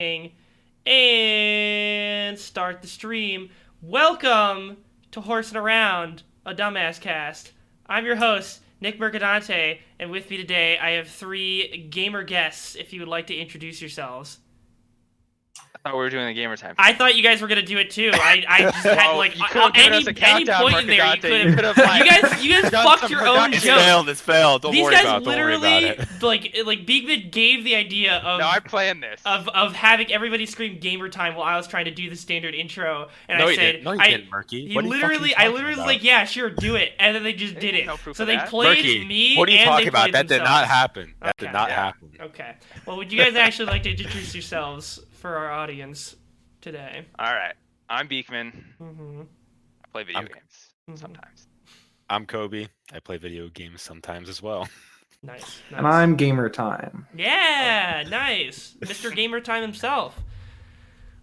and start the stream. Welcome to Horsing Around, a Dumbass Cast. I'm your host, Nick Mercadante, and with me today I have three gamer guests. If you would like to introduce yourselves. I thought we were doing the gamer time. I thought you guys were gonna do it too. I, I just had like you uh, any, us a any point in there you could You have. like, You guys, you guys fucked some your own production. It's joke. failed. It's failed. Don't These worry guys about it. Don't worry literally about it. like like Beekman gave the idea of No, I planned this. of of having everybody scream gamer time while I was trying to do the standard intro, and no, I you said, didn't. No, you I, didn't, Murky. he What the fuck are you literally, I talking literally was like, yeah, sure, do it, and then they just did it. no proof so of they that. played Murky, me. what are you and talking about? That did not happen. That did not Yeah. happen. Okay. Well, would you guys actually like to introduce yourselves for our audience today? All right, I'm Beekman. Mm-hmm. I play video I'm- games Mhm. sometimes. I'm Kobie. I play video games sometimes as well. Nice, nice. And I'm Gamer Time. Yeah, nice. Mr. Gamer Time himself.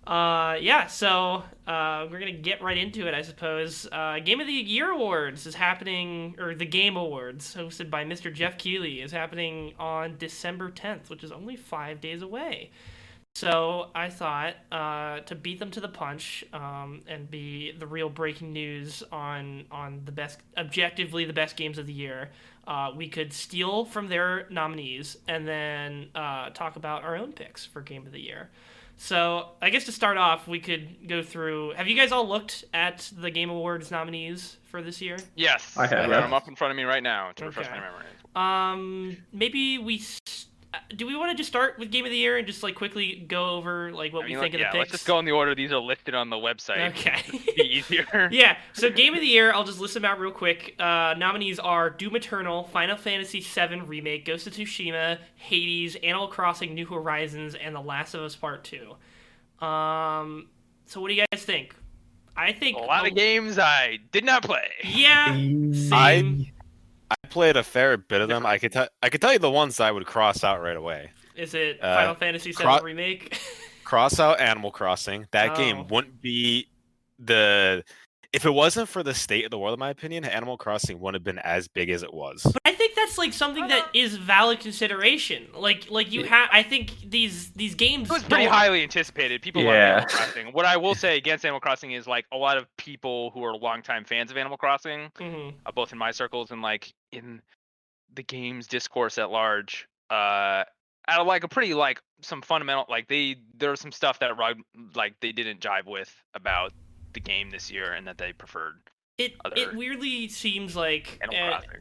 Uh, yeah, so uh, we're gonna get right into it, I suppose. Uh, Game of the Year Awards is happening, or the Game Awards, hosted by Mr. Geoff Keighley, is happening on December 10th, which is only five days away. So I thought uh, to beat them to the punch um, and be the real breaking news on on the best, objectively the best games of the year, uh, we could steal from their nominees and then uh, talk about our own picks for game of the year. So I guess to start off, we could go through. Have you guys all looked at the Game Awards nominees for this year? Yes, I have, got yeah. them up in front of me right now to refresh Okay. my memory. Um, maybe we. s- uh, Do we want to just start with game of the year and just like quickly go over like what I we think let- of yeah, the let's just go in the order these are listed on the website. Okay. Be easier. yeah. So game of the year, I'll just list them out real quick. Uh, nominees are Doom Eternal, Final Fantasy VII Remake, Ghost of Tsushima, Hades, Animal Crossing: New Horizons, and The Last of Us Part Two. Um. So what do you guys think? I think A lot of games I did not play. Yeah. I Same. I played a fair bit of them. I could tell. I could tell you the ones I would cross out right away. Is it Uh, Final Fantasy VII Cro- Remake? Cross out Animal Crossing. That Oh. game wouldn't be the. If it wasn't for the state of the world, in my opinion, Animal Crossing wouldn't have been as big as it was. But I that's like something that is valid consideration. Like like you have I think these these games It was pretty don't- highly anticipated. People love Yeah. Animal Crossing. What I will say against Animal Crossing is like a lot of people who are longtime fans of Animal Crossing, Mhm. uh, both in my circles and like in the games discourse at large, uh, out of like a pretty like some fundamental like they there's some stuff that rug- like they didn't jive with about the game this year and that they preferred. It other it weirdly seems like and,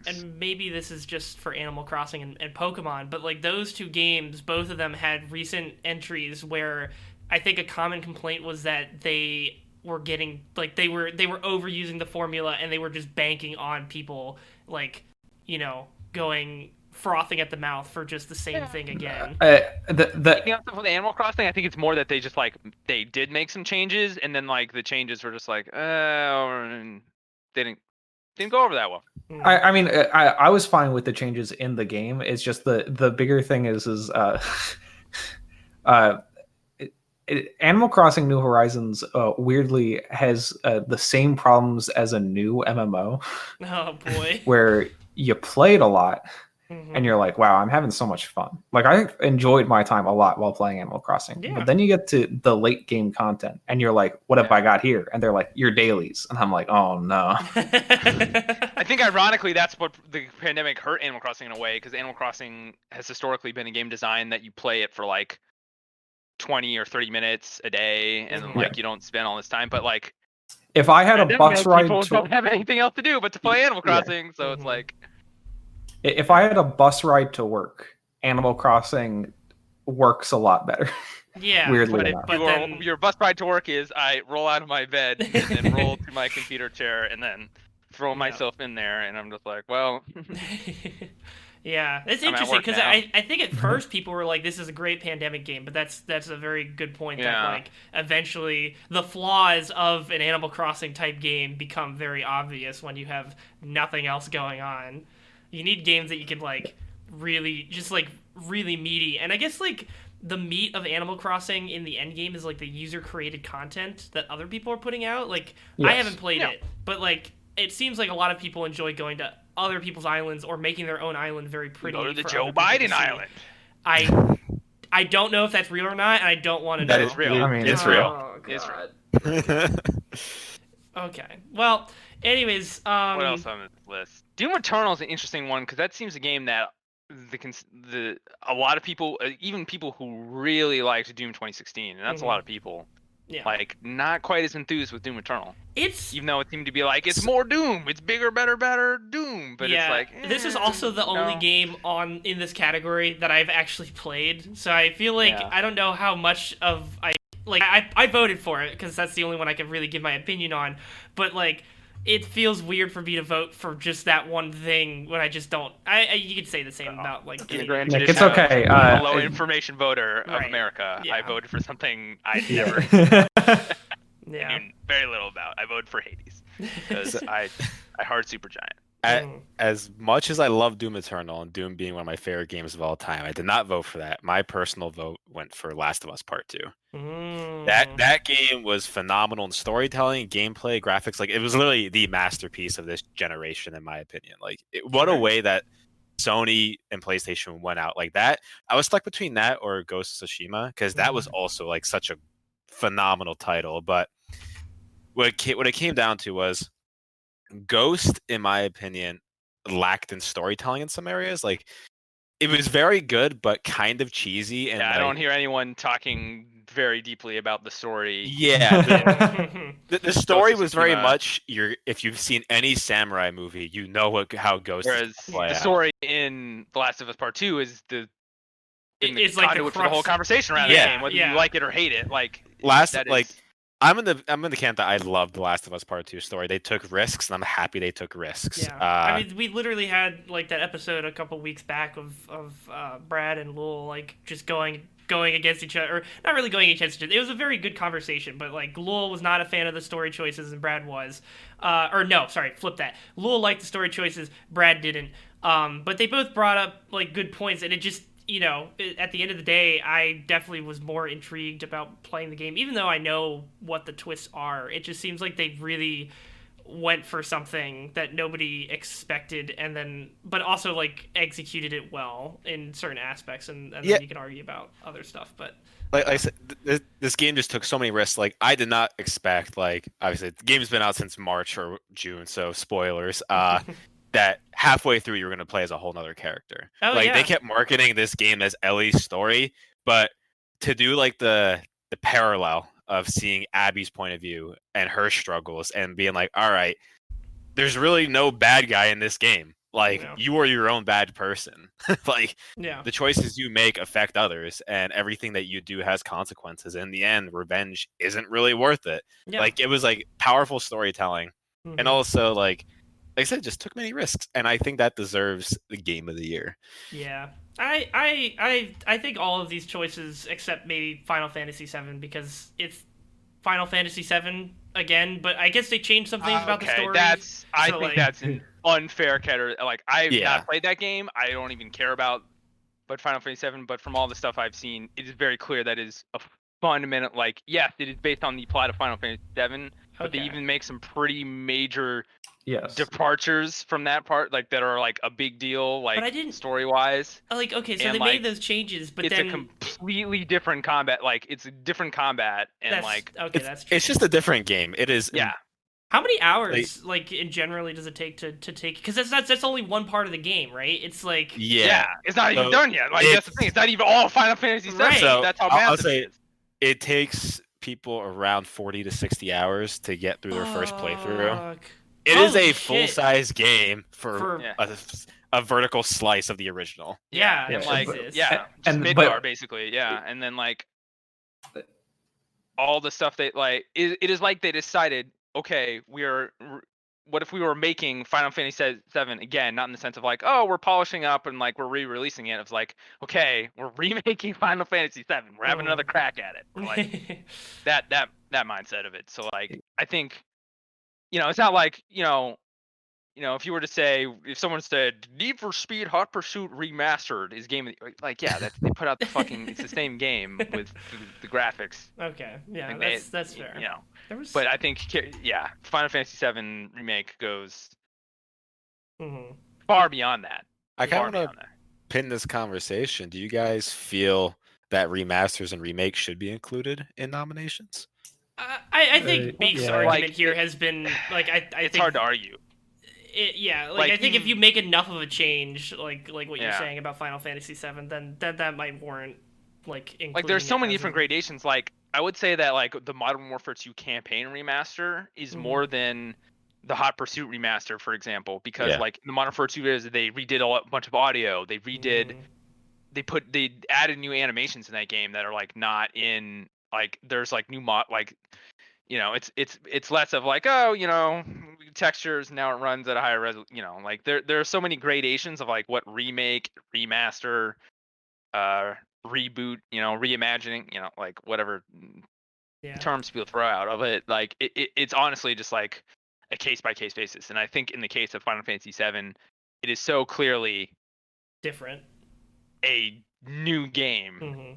and maybe this is just for Animal Crossing and, and Pokemon, but like those two games, both of them had recent entries where I think a common complaint was that they were getting like they were they were overusing the formula and they were just banking on people like you know going frothing at the mouth for just the same thing again. Uh, the the Anything else with Animal Crossing? I think it's more that they just like they did make some changes and then like the changes were just like uh they didn't didn't go over that well. I, I mean uh, I I was fine with the changes in the game. It's just the the bigger thing is is uh uh it, it, Animal Crossing New Horizons uh, weirdly has uh, the same problems as a new MMO oh boy. where you played a lot Mhm. and you're like, wow, I'm having so much fun. Like I enjoyed my time a lot while playing Animal Crossing. Yeah. But then you get to the late game content and you're like, what have I got here? And they're like, your dailies. And I'm like, oh no. I think ironically that's what the pandemic hurt Animal Crossing in a way because Animal Crossing has historically been a game design that you play it for like 20 or 30 minutes a day and Mhm. like you don't spend all this time but like If I had a pandemic, bus ride people to don't have anything else to do but to play Animal Yeah. Crossing so it's Mhm. like if I had a bus ride to work, Animal Crossing works a lot better. yeah. Weirdly but if enough. But you are- then- your bus ride to work is I roll out of my bed and then roll to my computer chair and then throw Yeah. myself in there and I'm just like well yeah, it's interesting because. I, I think at first people were like, "This is a great pandemic game," but that's that's a very good point. That like eventually the flaws of an Animal Crossing type game become very obvious when you have nothing else going on. You need games that you can like really just like really meaty, and I guess like the meat of Animal Crossing in the end game is like the user created content that other people are putting out. Like I haven't played Yeah. it, but like it seems like a lot of people enjoy going to other people's islands or making their own island very pretty. go to the Joe other to Biden island I I don't know if that's real or not, and I don't want to know. That is real. I mean, It's Oh, real. It's oh, God. Okay. Well, anyways, um, what else on this list? Doom Eternal is an interesting one because that seems a game that the the a lot of people, uh, even people who really liked Doom 2016, and that's a lot of people, yeah, like not quite as enthused with Doom Eternal, it's even though it seemed to be like it's more Doom, it's bigger, better, better Doom, but yeah. it's like this is eh, also the only no. game on in this category that I've actually played. So I feel like Yeah. I don't know how much of I like I I voted for it because that's the only one I can really give my opinion on. But like. It feels weird for me to vote for just that one thing when I just don't. I, I you could say the same about like. In the grand Nick, it's okay, of uh, a low it- information voter of Right. America, Yeah. I voted for something I never yeah. knew very little about. I voted for Hades because I I heart Supergiant. I- Mm. as much as I love Doom Eternal and Doom being one of my favorite games of all time, I did not vote for that. My personal vote went for Last of Us Part Two. Mm. That that game was phenomenal in storytelling, gameplay, graphics. Like it was literally the masterpiece of this generation, in my opinion. Like it, what a way that Sony and PlayStation went out like that. I was stuck between that or Ghost of Tsushima because that was also like such a phenomenal title. But what it, what it came down to was Ghost, in my opinion, lacked in storytelling in some areas. Like it was very good, but kind of cheesy. And Yeah, I like- don't hear anyone talking very deeply about the story. Yeah, the, the, the story was very Tsushima. much your. If you've seen any samurai movie, you know what how Ghost. is Whereas gonna play the out. story in The Last of Us Part Two is the in the it's like the for the whole conversation around Yeah, the game, whether yeah. you like it or hate it. Like Last that like is- I'm in the I'm in the camp that I love the Last of Us Part Two story. They took risks, and I'm happy they took risks. Yeah, Uh, I mean, we literally had like that episode a couple weeks back of of uh, Brad and Lowell like just going going against each other, or not really going against each other. It was a very good conversation, but like Lowell was not a fan of the story choices, and Brad was. Uh, or no, sorry, flip that. Lowell liked the story choices, Brad didn't. Um, but they both brought up like good points, and it just you know at the end of the day, I definitely was more intrigued about playing the game, even though I know what the twists are. It just seems like they really went for something that nobody expected and then but also like executed it well in certain aspects and, and Yeah. then you can argue about other stuff but like, like I said, this, this game just took so many risks. Like I did not expect. Like obviously, the game's been out since March or June, so spoilers. Uh, that halfway through you're going to play as a whole nother character. Oh, like yeah. they kept marketing this game as Ellie's story, but to do like the the parallel of seeing Abby's point of view and her struggles and being like, all right, there's really no bad guy in this game. Like Yeah. you are your own bad person. like yeah the choices you make affect others and everything that you do has consequences. In the end, revenge isn't really worth it. yeah Like it was like powerful storytelling Mhm. and also like like I said, just took many risks, and I think that deserves the game of the year. yeah I, I i i think all of these choices except maybe final fantasy VII, because it's final fantasy VII again but i guess they changed some things about the Uh, okay, story that's I so, think like- that's an unfair category. Like I've Yeah. not played that game. I don't even care about but Final Fantasy VII. But from all the stuff I've seen, it is very clear that is a fundamental. Like yes, it is based on the plot of Final Fantasy VII, but they even make some pretty major yes. departures from that part, like that are like a big deal, like but I didn't- story wise. like okay so and, they like, made those changes but it's then a completely different combat. Like it's a different combat, and that's like okay It's, that's true. it's just a different game. It is. yeah, How many hours, like, in generally, does it take to, to take? Because that's, that's that's only one part of the game, right? It's like Yeah. yeah, it's not even done yet. Like that's the thing. It's not even all Final Fantasy VII. Right. So, That's how I'll- I'll say- it is. It takes people around forty to sixty hours to get through their first playthrough. Fuck. It is Holy a shit. full size game for, For- Yeah. a, a vertical slice of the original. Yeah, Yeah, and so- like Jesus. yeah, and- and but- basically, yeah, and then like all the stuff they like. It, it is like they decided, okay, we are. r- What if we were making Final Fantasy VII again? Not in the sense of like, oh, we're polishing up and like we're re-releasing it. It's like, okay, we're remaking Final Fantasy VII. We're having Mhm. another crack at it. Like that that that mindset of it. So like, I think, you know, it's not like you know, you know, if you were to say, if someone said Need for Speed Hot Pursuit Remastered is game, of the, like yeah, that's they put out the fucking, it's the same game with the, the graphics. okay, yeah, Like, they- that's that's fair. You know, There was, but I think yeah, Final Fantasy VII remake goes Mhm. far beyond that. I kind of want to pin this conversation. Do you guys feel that remasters and remakes should be included in nominations? Uh, I, I think Uh, Beef's yeah. argument Like, here has been like I. I it's think hard to argue. It, yeah, like, Like, I think if mm. you make enough of a change, like like what you're saying about Final Fantasy VII, then that that might warrant like Like there's so many different a- gradations. Like I would say that like the Modern Warfare 2 campaign remaster is Mhm. more than the Hot Pursuit remaster, for example, because Yeah. like the Modern Warfare 2 is they redid a bunch of audio. They redid Mhm. they put they added new animations in that game that are like not in like there's like new mod like you know it's it's it's less of like oh you know textures now it runs at a higher res you know like there there are so many gradations of like what remake remaster uh reboot you know reimagining you know like whatever Yeah. terms people throw out of it like it, it it's honestly just like a case by case basis and i think in the case of final fantasy 7 it is so clearly Different. a new game hmm I,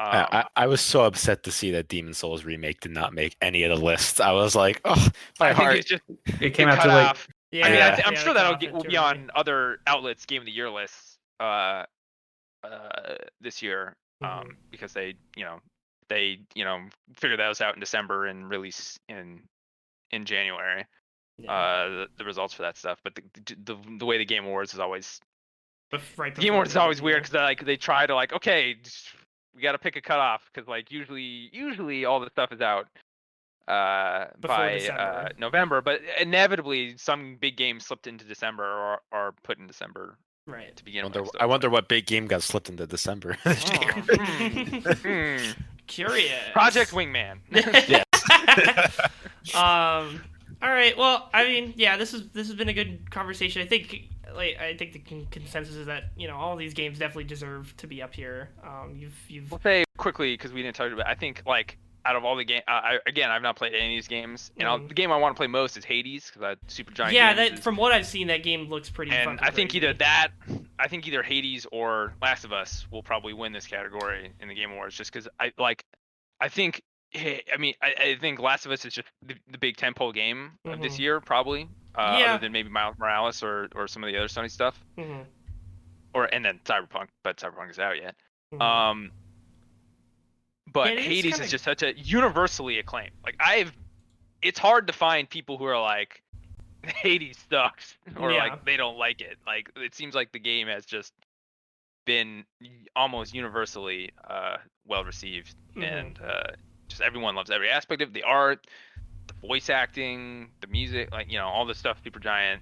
Um, I, I was so upset to see that Demon Souls remake did not make any of the lists. I was like, oh, my I think heart. it's just It came out too late. Yeah, I mean, I Yeah. th- I'm yeah, sure that'll get, will be too early. on other outlets' Game of the Year lists uh, uh, this year um, Mhm. because they, you know, they, you know, figure those out in December and release in in January. Yeah. Uh, the, the results for that stuff. But the, the the way the Game Awards is always Bef- right the Game Awards is always weird because like they try to like okay, just- we got to pick a cutoff because like usually usually all the stuff is out uh Before by uh, November, but inevitably some big game slipped into December or are put in December Right. to begin wonder, with. I wonder what big game got slipped into December. Oh, year. hmm. Curious. Project Wingman. yes. um. All right. Well, I mean, yeah, this is this has been a good conversation. I think, like, I think the con- consensus is that you know all these games definitely deserve to be up here. Um, you've you've we'll say quickly because we didn't talk about. I think like out of all the game, uh, I, again, I've not played any of these games. And I'll, Mhm. the game I want to play most is Hades because that Supergiant. yeah. That is- from what I've seen, that game looks pretty. and I think crazy. either that, I think either Hades or Last of Us will probably win this category in the Game Awards, just because I like, I think, eh, I mean, I, I think Last of Us is just the, the big tentpole game of this Mhm. year, probably, uh, Yeah. other than maybe Miles Morales or or some of the other Sony stuff, Mhm, or and then Cyberpunk, but Cyberpunk is out yet. mhm. Um, but Yeah, it is Hades kinda- is just such a universally acclaimed. Like I've, it's hard to find people who are like, Hades sucks, or Yeah. like they don't like it. Like it seems like the game has just been almost universally uh, well received, Mhm. and uh, just everyone loves every aspect of it. the art, the voice acting, the music, like you know all the stuff Supergiant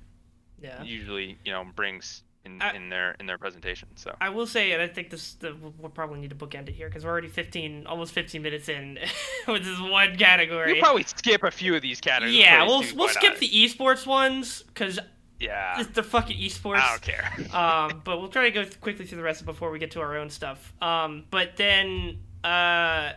yeah. usually you know brings in, I- in their in their presentation. So. I will say, and I think this the, we'll probably need to bookend it here because we're already 15, almost 15 minutes in with this one category. You probably skip a few of these categories. yeah, we'll too, we'll skip honest. the esports ones because Yeah, they're fucking esports. I don't care. um, but we'll try to go th- quickly through the rest before we get to our own stuff. Um, but then, uh,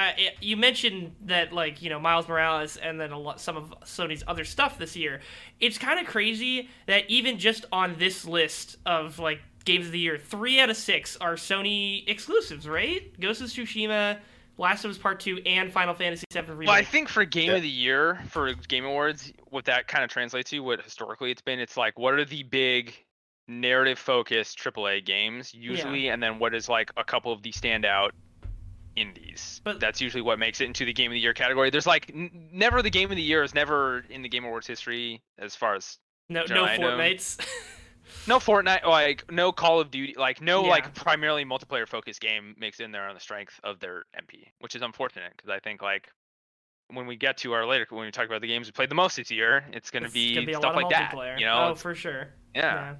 I, you mentioned that like you know Miles Morales and then a lot some of Sony's other stuff this year. It's kind of crazy that even just on this list of like games of the year, three out of six are Sony exclusives, right? Ghost of Tsushima, Last of Us Part Two, and Final Fantasy VII Remake. Well, I think for Game Yeah. of the Year for Game Awards, what that kind of translates to, what historically it's been, it's like what are the big narrative focused AAA games usually, and then what is like a couple of the standout indies. But- that's usually what makes it into the Game of the Year category. There's like n- never the Game of the Year is never in the Game Awards history as far as no no. Fortnites. no Fortnite, like no Call of Duty, like no Yeah. like primarily multiplayer focused game makes it in there on the strength of their MP, which is unfortunate because I think like when we get to our later when we talk about the games we played the most this year, it's gonna It's be be a stuff lot like of that. You know, oh for sure. yeah.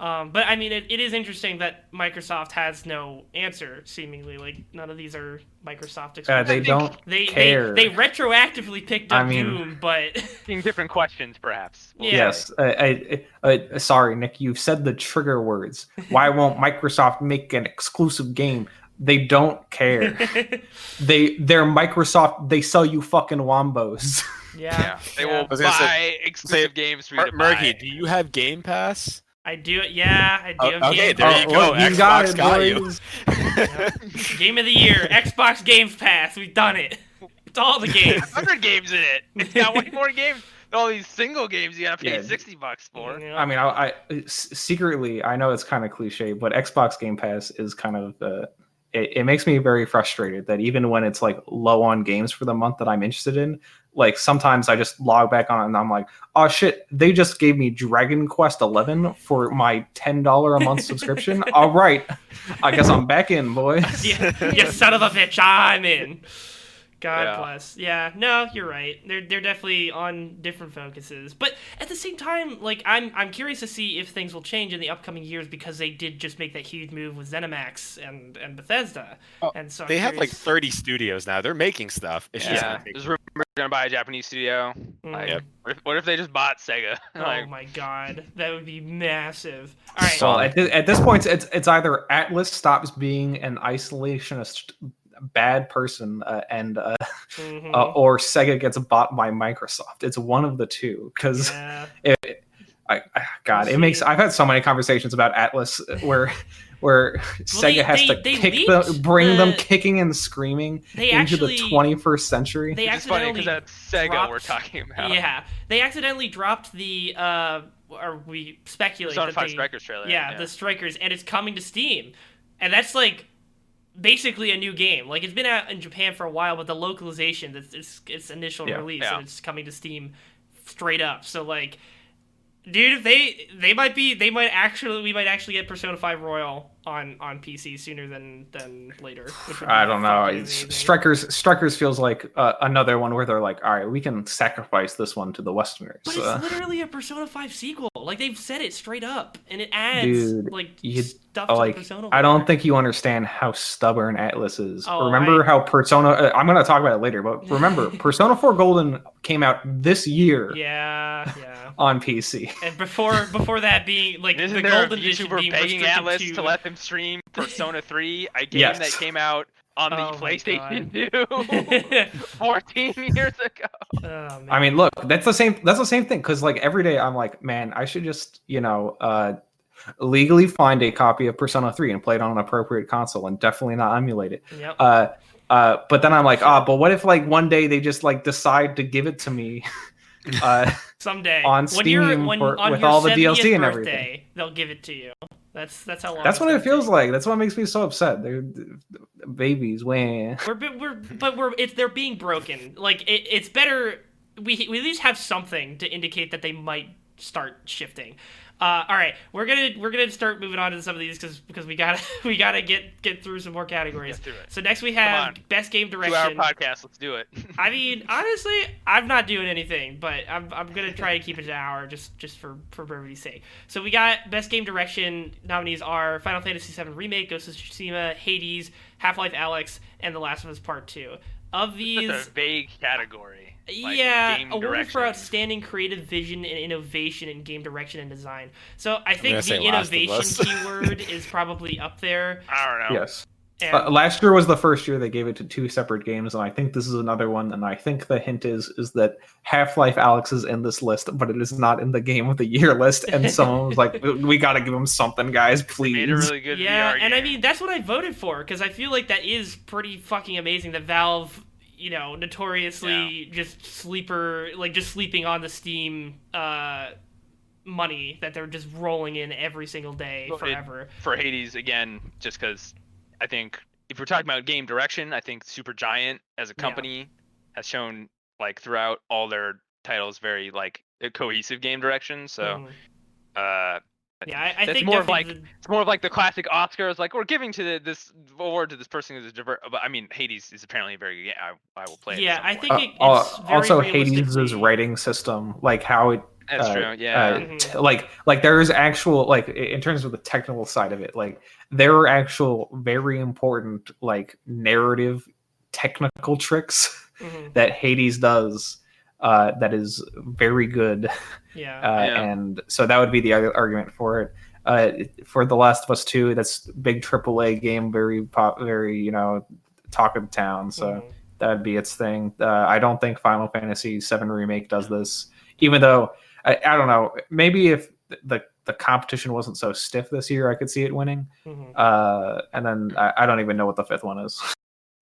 Um, but I mean, it, it is interesting that Microsoft has no answer. Seemingly, like none of these are Microsoft Uh, they don't they, care. they they retroactively picked I up mean- Doom, but Asking different questions perhaps. We'll Yeah. Yes, I, I, I, sorry, Nick. You've said the trigger words. Why won't Microsoft make an exclusive game? They don't care. they, they're Microsoft. They sell you fucking wombos. yeah, Yeah, they yeah. will was buy say- exclusive games for you Mer- to Murky, do you have Game Pass? I do. It. Yeah, I do. Oh, okay, Game, there you Oh, go. look, you Xbox got it, got you. boys. Game of the year, Xbox Games Pass. We've done it. It's all the games. hundred games in it. It's got way more games than all these single games you gotta pay Yeah. sixty bucks for. Yeah. I mean, I, I s- secretly, I know it's kind of cliche, but Xbox Game Pass is kind of uh, it, it makes me very frustrated that even when it's like low on games for the month that I'm interested in, like sometimes I just log back on and I'm like, oh shit, they just gave me Dragon Quest 11 for my ten dollar a month subscription. All right, I guess I'm back in, boys. yeah, you son of a bitch, I'm in. God Yeah. bless. Yeah, no, you're right. They're they're definitely on different focuses, but at the same time, like I'm I'm curious to see if things will change in the upcoming years because they did just make that huge move with ZeniMax and and Bethesda, Oh, and so I'm They have like 30 studios now. They're making stuff. It's just Yeah, gonna take- there's rumors they're gonna buy a Japanese studio. Mm. Like, Yep. what, if, what if they just bought Sega? Oh my god, that would be massive. All right, So at, thi- at this point, it's it's either Atlus stops being an isolationist bad person uh, and uh, mhm. uh, or Sega gets bought by Microsoft. It's one of the two because yeah. it, I, I- God, it makes. I've had so many conversations about Atlus where where Sega they- has they- to they kick them, bring them kicking and screaming They into actually the 21st century. they which is funny accidentally because that's Sega dropped- we're talking about. Yeah, they accidentally dropped the uh, or we speculate Persona that 5 they, Strikers trailer. yeah, the strikers, and it's coming to Steam, and that's like basically a new game. Like it's been out in Japan for a while, but the localization, it's its, its initial Yeah. release, Yeah. and it's coming to Steam straight up. So like. Dude, if they they might be they might actually we might actually get Persona Five Royal on on PC sooner than than later. which would be I don't know. Strikers Strikers feels like uh, another one where they're like, all right, we can sacrifice this one to the Westerners. But Uh, it's literally a Persona 5 sequel. Like they've said it straight up, and it adds Dude, like you- stuff to like the Persona. I don't think you understand how stubborn Atlus is. Oh, remember I- how Persona? Uh, I'm going to talk about it later, but remember, Persona 4 Golden came out this year Yeah, yeah. On PC. And before before that being like Isn't the there golden a edition YouTuber being begging Atlus to, to... let them stream Persona 3, a game Yes. that came out on the Oh PlayStation God. 2 14 years ago? Oh. I mean, look, that's the same. That's the same thing. Because like every day, I'm like, man, I should just you know uh, legally find a copy of Persona 3 and play it on an appropriate console, and definitely not emulate it. Yep. Uh, uh, but then I'm like, ah, but what if like one day they just like decide to give it to me? uh, Someday on when you're Steam when for- on with all the 70th DLC and birthday, everything. they'll give it to you. That's that's how long. that's what it feels take. like. That's what makes me so upset. They're babies. When We're we're but we're it's they're being broken. Like it, it's better we we at least have something to indicate that they might start shifting. Uh, all right, we're gonna we're gonna start moving on to some of these because because we gotta we gotta get get through some more categories. Get through it. So next we have best game Two hour direction. podcast, let's do it. I mean, honestly, I'm not doing anything, but I'm, I'm gonna try to keep it an hour just just for for brevity's sake. So we got best game direction nominees are Final Fantasy VII Remake, Ghost of Tsushima, Hades, Half Life Alyx, and The Last of Us Part Two. Of these, a vague category. Like yeah, game awarded for outstanding creative vision and innovation in game direction and design. So I think the innovation keyword is probably up there. I don't know. yes, And uh, last year was the first year they gave it to two separate games, and I think this is another one. And I think the hint is is that Half Life Alyx is in this list, but it is not in the Game of the Year list. And someone was like, "We got to give him something, guys, please." Made a really good yeah, VR and I mean that's what I voted for because I feel like that is pretty fucking amazing that Valve, you know, notoriously just sleeper, like just sleeping on the Steam uh, money that they're just rolling in every single day Well, it- forever. for Hades again, just because I think if we're talking about game direction, I think Supergiant as a Yeah. company has shown like throughout all their titles very like a cohesive game direction. So Mhm. uh, yeah, I, I that's think more of definitely like- it's more of like the classic Oscars, like we're giving to the, this award to this person who's a divert. But I mean, Hades is apparently a very good game. I, I will play. it Yeah, I think Uh, it- uh, very also, Hades' writing system, like how it that's uh, true. Yeah, uh, Mhm. t- like like there is actual like in terms of the technical side of it like there are actual very important like narrative technical tricks Mhm. that hades does uh that is very good Yeah. uh Yeah. and so that would be the other argument for it uh for the last of us 2 that's big AAA game very pop very you know talk of town so Mhm. that'd be its thing. Uh, I don't think Final Fantasy VII Remake does this, even though I, I don't know. Maybe if the the competition wasn't so stiff this year, I could see it winning. Mhm. Uh, and then I, I don't even know what the fifth one is.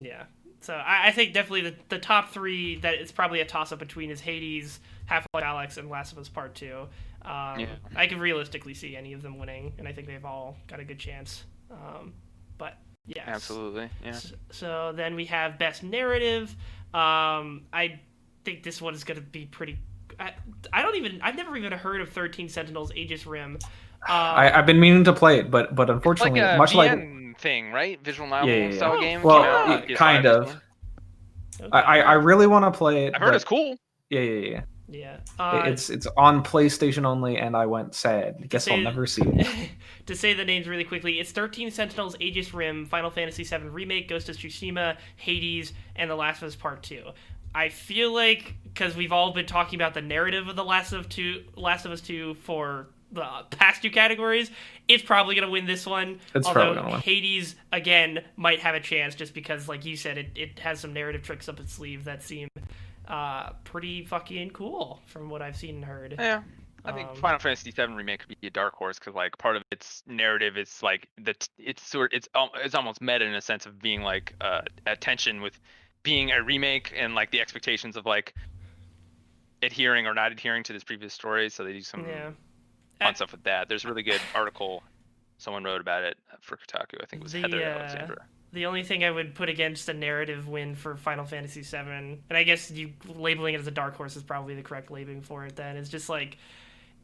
Yeah. So I, I think definitely the, the top three that it's probably a toss up between is Hades, Half Life Alyx, and Last of Us Part Two. Um, Yeah. I can realistically see any of them winning, and I think they've all got a good chance. Um, but Yes. Absolutely. Yeah. S- So then we have best narrative. Um, I think this one is going to be pretty. I, I don't even. I've never even heard of Thirteen Sentinels: Aegis Rim. I, I've been meaning to play it, but but unfortunately, a much like VN thing, right? Visual novel Yeah, yeah, yeah. style Oh, game. well, came out on yeah, kind of. okay. I, I I really want to play it. I've heard but- it's cool. Yeah, yeah, yeah. yeah. Uh, it's it's on PlayStation only, and I went sad. Guess I'll never see it. to say the names really quickly, it's 13 Sentinels, Aegis Rim, Final Fantasy VII Remake, Ghost of Tsushima, Hades, and The Last of Us Part 2. I feel like because we've all been talking about the narrative of The Last of Two, Last of Us 2 for the past two categories, it's probably gonna win this one. It's Although probably gonna win. Hades again might have a chance just because, like you said, it, it has some narrative tricks up its sleeve that seem uh, pretty fucking cool from what I've seen and heard. Yeah. I think Um, Final Fantasy VII remake could be a dark horse because like part of its narrative is like the it's sort it's it's almost meta in a sense of being like uh at tension with being a remake and like the expectations of like adhering or not adhering to this previous story. So they do some Yeah. Uh, stuff with that. There's a really good article someone wrote about it for Kotaku. I think it was The, Heather uh, Alexandra. The only thing I would put against a narrative win for Final Fantasy VII, and I guess you labeling it as a dark horse is probably the correct labeling for it. Then is just like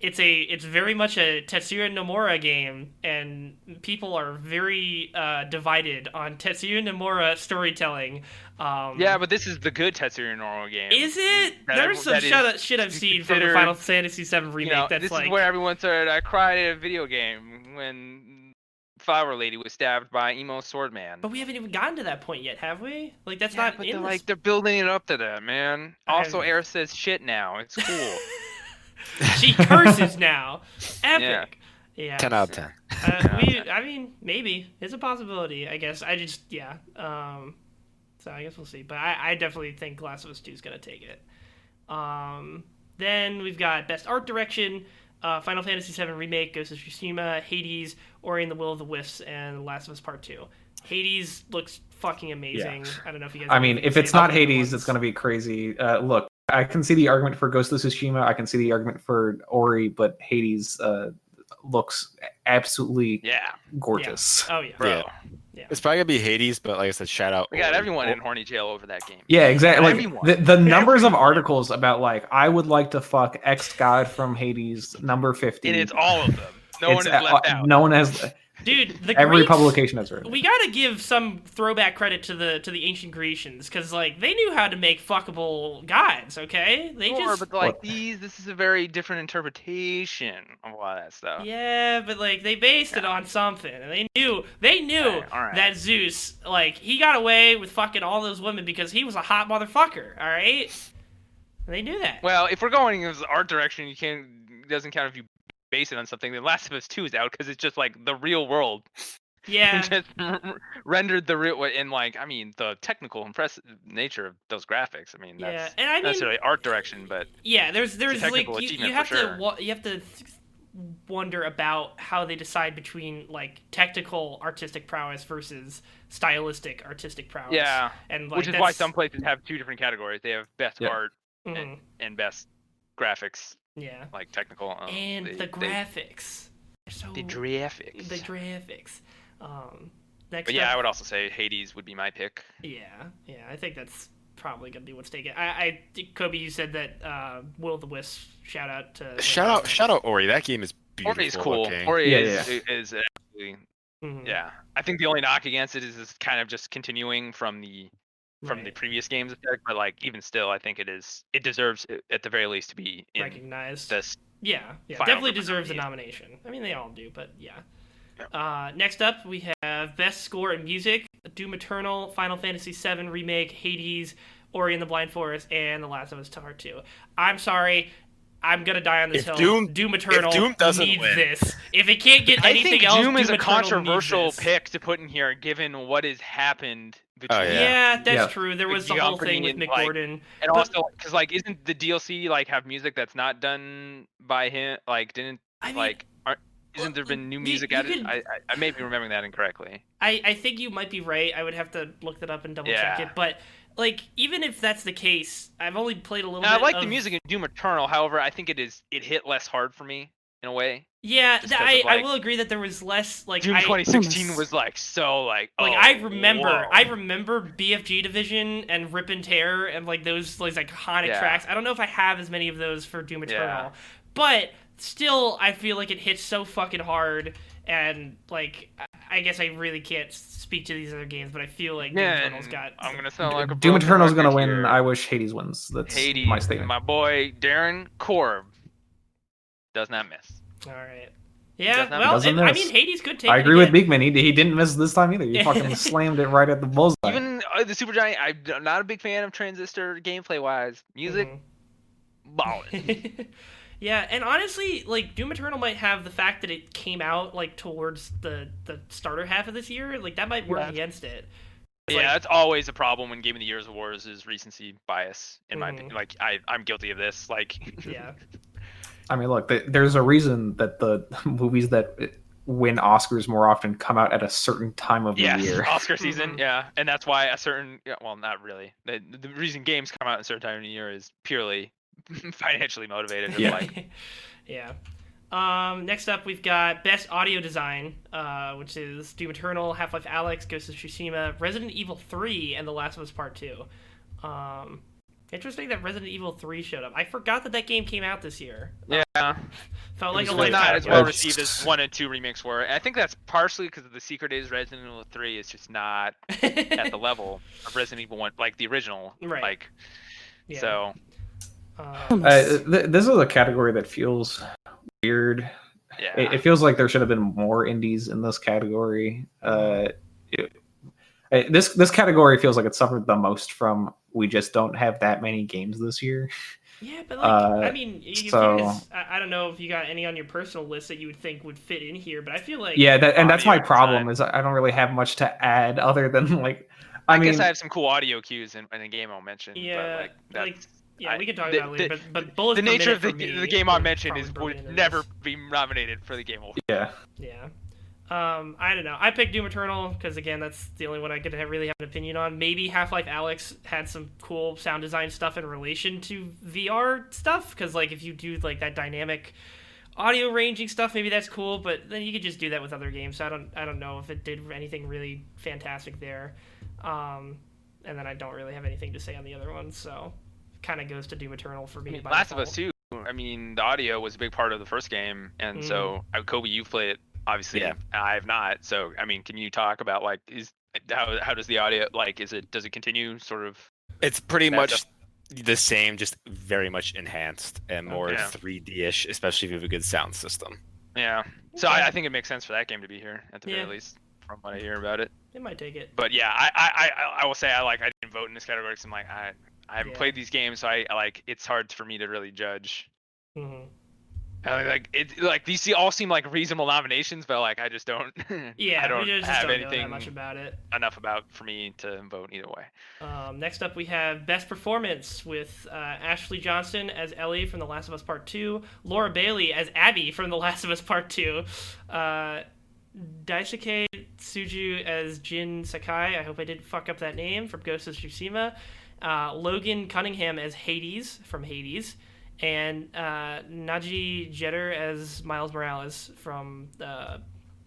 it's a it's very much a Tetsuya Nomura game, and people are very uh, divided on Tetsuya Nomura storytelling. Um, Yeah, but this is the good Tetsuya Nomura game. is it? That- There's some shit, shit I've seen from the Final Fantasy VII remake you know, that's this like. is where everyone started. I cried at a video game when Flower Lady was stabbed by emo sword man. but we haven't even gotten to that point yet, have we? Like that's yeah, not but in they're this like they're building it up to that, man. Also, Air says shit now. It's cool. she curses now. Epic. Yeah. 10 out of 10. Uh, we, I mean, maybe it's a possibility. I guess. I just, yeah. Um, so I guess we'll see. But I, I definitely think Last of Us Two is gonna take it. Um, then we've got Best Art Direction, uh, Final Fantasy VII Remake, Ghost of Tsushima, Hades, Ori and the Will of the Wisps, and The Last of Us Part Two. Hades looks fucking amazing. I don't know if you guys. I mean, if it's not Hades, it's going to be crazy. Uh, look, I can see the argument for Ghost of Tsushima. I can see the argument for Ori, but Hades uh, looks absolutely yeah, gorgeous. Oh yeah. bro. Yeah. It's probably gonna be Hades, but like I said, shout out. We got Ori. everyone in horny jail over that game. Yeah, exactly. Like Everyone. the, the numbers of articles about like I would like to fuck X God from Hades number fifty. And it's all of them. No It's, one is uh, left out. No one has. Dude, the every Greeks- publication has heard. we gotta give some throwback credit to the to the ancient Grecians because like they knew how to make fuckable gods. Okay, they Sure, just but like What? these, this is a very different interpretation of a lot of that stuff. yeah, but like they based it on something, and they knew they knew Alright, alright. that Zeus like he got away with fucking all those women because he was a hot motherfucker. All right, they knew that. Well, if we're going in this art direction, you can't. Doesn't count if you base it on something. The Last of Us Two is out because it's just like the real world. yeah, just r- rendered the real in like I mean the technical impressive nature of those graphics. I mean yeah, that's and I not mean necessarily art direction, but Yeah, there's there's like you, you have to sure. wa- you have to wonder about how they decide between like technical artistic prowess versus stylistic artistic prowess. yeah, and like which is why some places have two different categories. They have best Yeah. art Mhm, and best graphics, yeah, like technical. Um, and they- the graphics. They're so the graphics. the graphics. Um, next but yeah, up- I would also say Hades would be my pick. Yeah, yeah, I think that's probably gonna be what's taken. I, I Kobie, you said that uh, Will of the Wisp. Shout out to Shout out, shout out Ori. That game is beautiful. Ori is cool. looking. Ori Yeah, is is actually Mhm, yeah. I think the only knock against it is it's kind of just continuing from the from the previous games effect, but like even still, I think it is it deserves at the very least to be in recognized. this. Yeah, yeah, final definitely deserves a nomination. I mean, they all do, but yeah. Yeah. Uh, next up, we have Best Score in Music: Doom Eternal, Final Fantasy VII Remake, Hades, Ori and the Blind Forest, and The Last of Us Part Two. I'm sorry. I'm gonna die on this If hill. Doom- Doom Eternal Doom doesn't needs win- this. If it can't get anything I anything think else, Doom is a Eternal needs controversial pick to put in here, given what has happened Oh, between. Oh, Yeah, Yeah. that's Yeah. true. There was the whole thing with Company Mick and, like, Gordon. And But- also, because like, isn't the DLC like have music that's not done by him? Like, didn't I mean, like aren't isn't there been new music you added? could- I, I I may be remembering that incorrectly. I, I think you might be right. I would have to look that up and double check Yeah. it. But like, even if that's the case, I've only played a little Now, I bit. like the music in Doom Eternal. However, I think it is it hit less hard for me in a way. Yeah, th- I, of, I will agree that there was less like Doom I, 2016 Almost. was like so like like oh, I remember whoa. I remember BFG Division and Rip and Tear and like those like iconic Yeah. tracks. I don't know if I have as many of those for Doom Eternal, Yeah. but still I feel like it hits so fucking hard and like I- I guess I really can't speak to these other games, but I feel like Doom Eternal's got I'm gonna sound like a Doom Eternal's gonna win. here. I wish Hades wins. That's Hades, my statement. my boy Darren Korb does not miss. all right. Yeah, well, Doesn't I mean Hades could take. I it agree with again. Beekman. He, he didn't miss this time either. He fucking slammed it right at the bullseye. Even uh, the Supergiant, I'm not a big fan of Transistor gameplay wise. Music, Mhm. ballin'. yeah, and honestly, like Doom Eternal might have the fact that it came out like towards the the starter half of this year, like that might work Yeah. against it. It's yeah, like- that's always a problem when Game of the Year's awards is recency bias. In my Mhm. opinion, like I, I'm guilty of this. Like, yeah, I mean, look, there's a reason that the movies that win Oscars more often come out at a certain time of the year. Oscar season, Mhm. yeah, and that's why a certain, well, not really. The, the reason games come out at a certain time of the year is purely financially motivated. and, Yeah. Like, yeah. Um, next up, we've got Best Audio Design, uh, which is Doom Eternal, Half Life Alyx, Ghost of Tsushima, Resident Evil 3, and The Last of Us Part 2. Um, interesting that Resident Evil 3 showed up. I forgot that that game came out this year. yeah, Felt like it a was not as well received as one and two remakes were. And I think that's partially because of the secret is Resident Evil Three is just not at the level of Resident Evil One, like the original. Right. Like, Yeah. so Um, Uh, th- this is a category that feels weird. yeah. It, it feels like there should have been more indies in this category. Uh, it- uh, this this category feels like it suffered the most from we just don't have that many games this year. Yeah, but like, Uh, I mean, you so- guys, I, I don't know if you got any on your personal list that you would think would fit in here, but I feel like Yeah, that, and that's my problem design. is I don't really have much to add other than like I, I, mean guess I have some cool audio cues in, in the game I'll mention. Yeah, but like, like, that's, yeah, we I- can talk the- about it later. the- but but bullets the nature of the, me the game I'll would mention is would never this. be nominated for the game award. yeah. Yeah. Um, I don't know. I picked Doom Eternal because again, that's the only one I could have, really have an opinion on. Maybe Half Life Alyx had some cool sound design stuff in relation to VR stuff because like if you do like that dynamic audio ranging stuff, maybe that's cool. But then you could just do that with other games. So I don't I don't know if it did anything really fantastic there. Um, and then I don't really have anything to say on the other ones. So kind of goes to Doom Eternal for I me. mean, by Last of. Us too. I mean, the audio was a big part of the first game, and so uh, Kobie, you've played it, obviously. Yeah. I have not. So, I mean, can you talk about like is how how does the audio like? Is it does it continue sort of? It's pretty That's much the same, just very much enhanced and more Okay. 3D-ish, especially if you have a good sound system. Yeah. So Okay. I, I think it makes sense for that game to be here at the Yeah. very least, from what I hear about it. It might take it. But yeah, I I, I, I will say I like I didn't vote in this category because I'm like I I haven't Yeah. played these games, so I, I like it's hard for me to really judge. hmm I, like it like these all seem like reasonable nominations, but like I just don't. Yeah, I don't just have don't know anything much about it. enough about for me to vote either way. Um, next up, we have Best Performance with uh, Ashley Johnson as Ellie from The Last of Us Part 2, Laura Bailey as Abby from The Last of Us Part 2, uh, Daisuke Tsuji as Jin Sakai, I hope I didn't fuck up that name, from Ghost of Tsushima, uh, Logan Cunningham as Hades from Hades, and uh, Naji Jeter as Miles Morales from uh,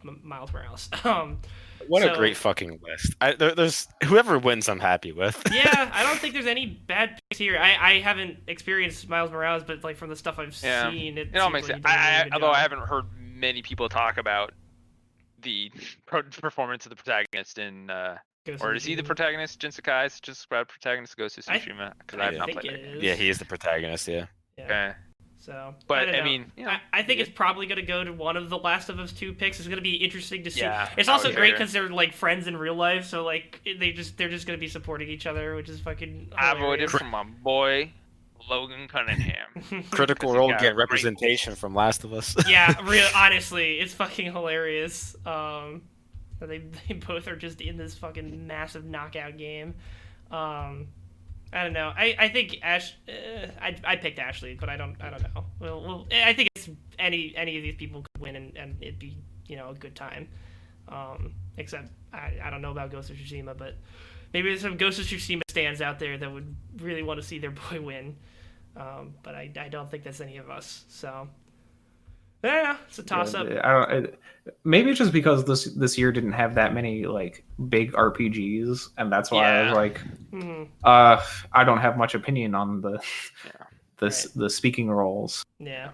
M- Miles Morales. um, What So- a great fucking list! I, there, there's whoever wins, I'm happy with. yeah, I don't think there's any bad picks here. I, I haven't experienced Miles Morales, but like from the stuff I've Yeah. seen, it, It all makes like sense. does a I, really I, although I haven't heard many people talk about the performance of the protagonist in, uh, Ghost or of is he the protagonist? Jin Sakai is just the protagonist of Ghost of I- Tsushima because I have not played it it. is. yeah, he is the protagonist. Yeah. Yeah. Okay. So, But don't I, know. mean, you know, I, I think yeah. it's probably going to go to one of the Last of Us two picks. It's going to be interesting to see. Yeah, it's also great because they're like friends in real life, so like they just they're just going to be supporting each other, which is fucking. I voted hilarious. for my boy Logan Cunningham. Critical Role got get great representation from Last of Us. yeah, real honestly, it's fucking hilarious. Um, they they both are just in this fucking massive knockout game. Um, I don't know. I, I think Ash. Uh, I I picked Ashley, but I don't I don't know. Well, well, I think it's any any of these people could win and, and it'd be you know a good time. Um, except I, I don't know about Ghost of Tsushima, but maybe there's some Ghost of Tsushima stands out there that would really want to see their boy win. Um, but I, I don't think that's any of us. So Yeah, it's a toss up. I don't. It, maybe it's just because this this year didn't have that many like big RPGs, and that's why I was Yeah. like, Mhm. uh, I don't have much opinion on the Yeah. the s the speaking roles. Yeah.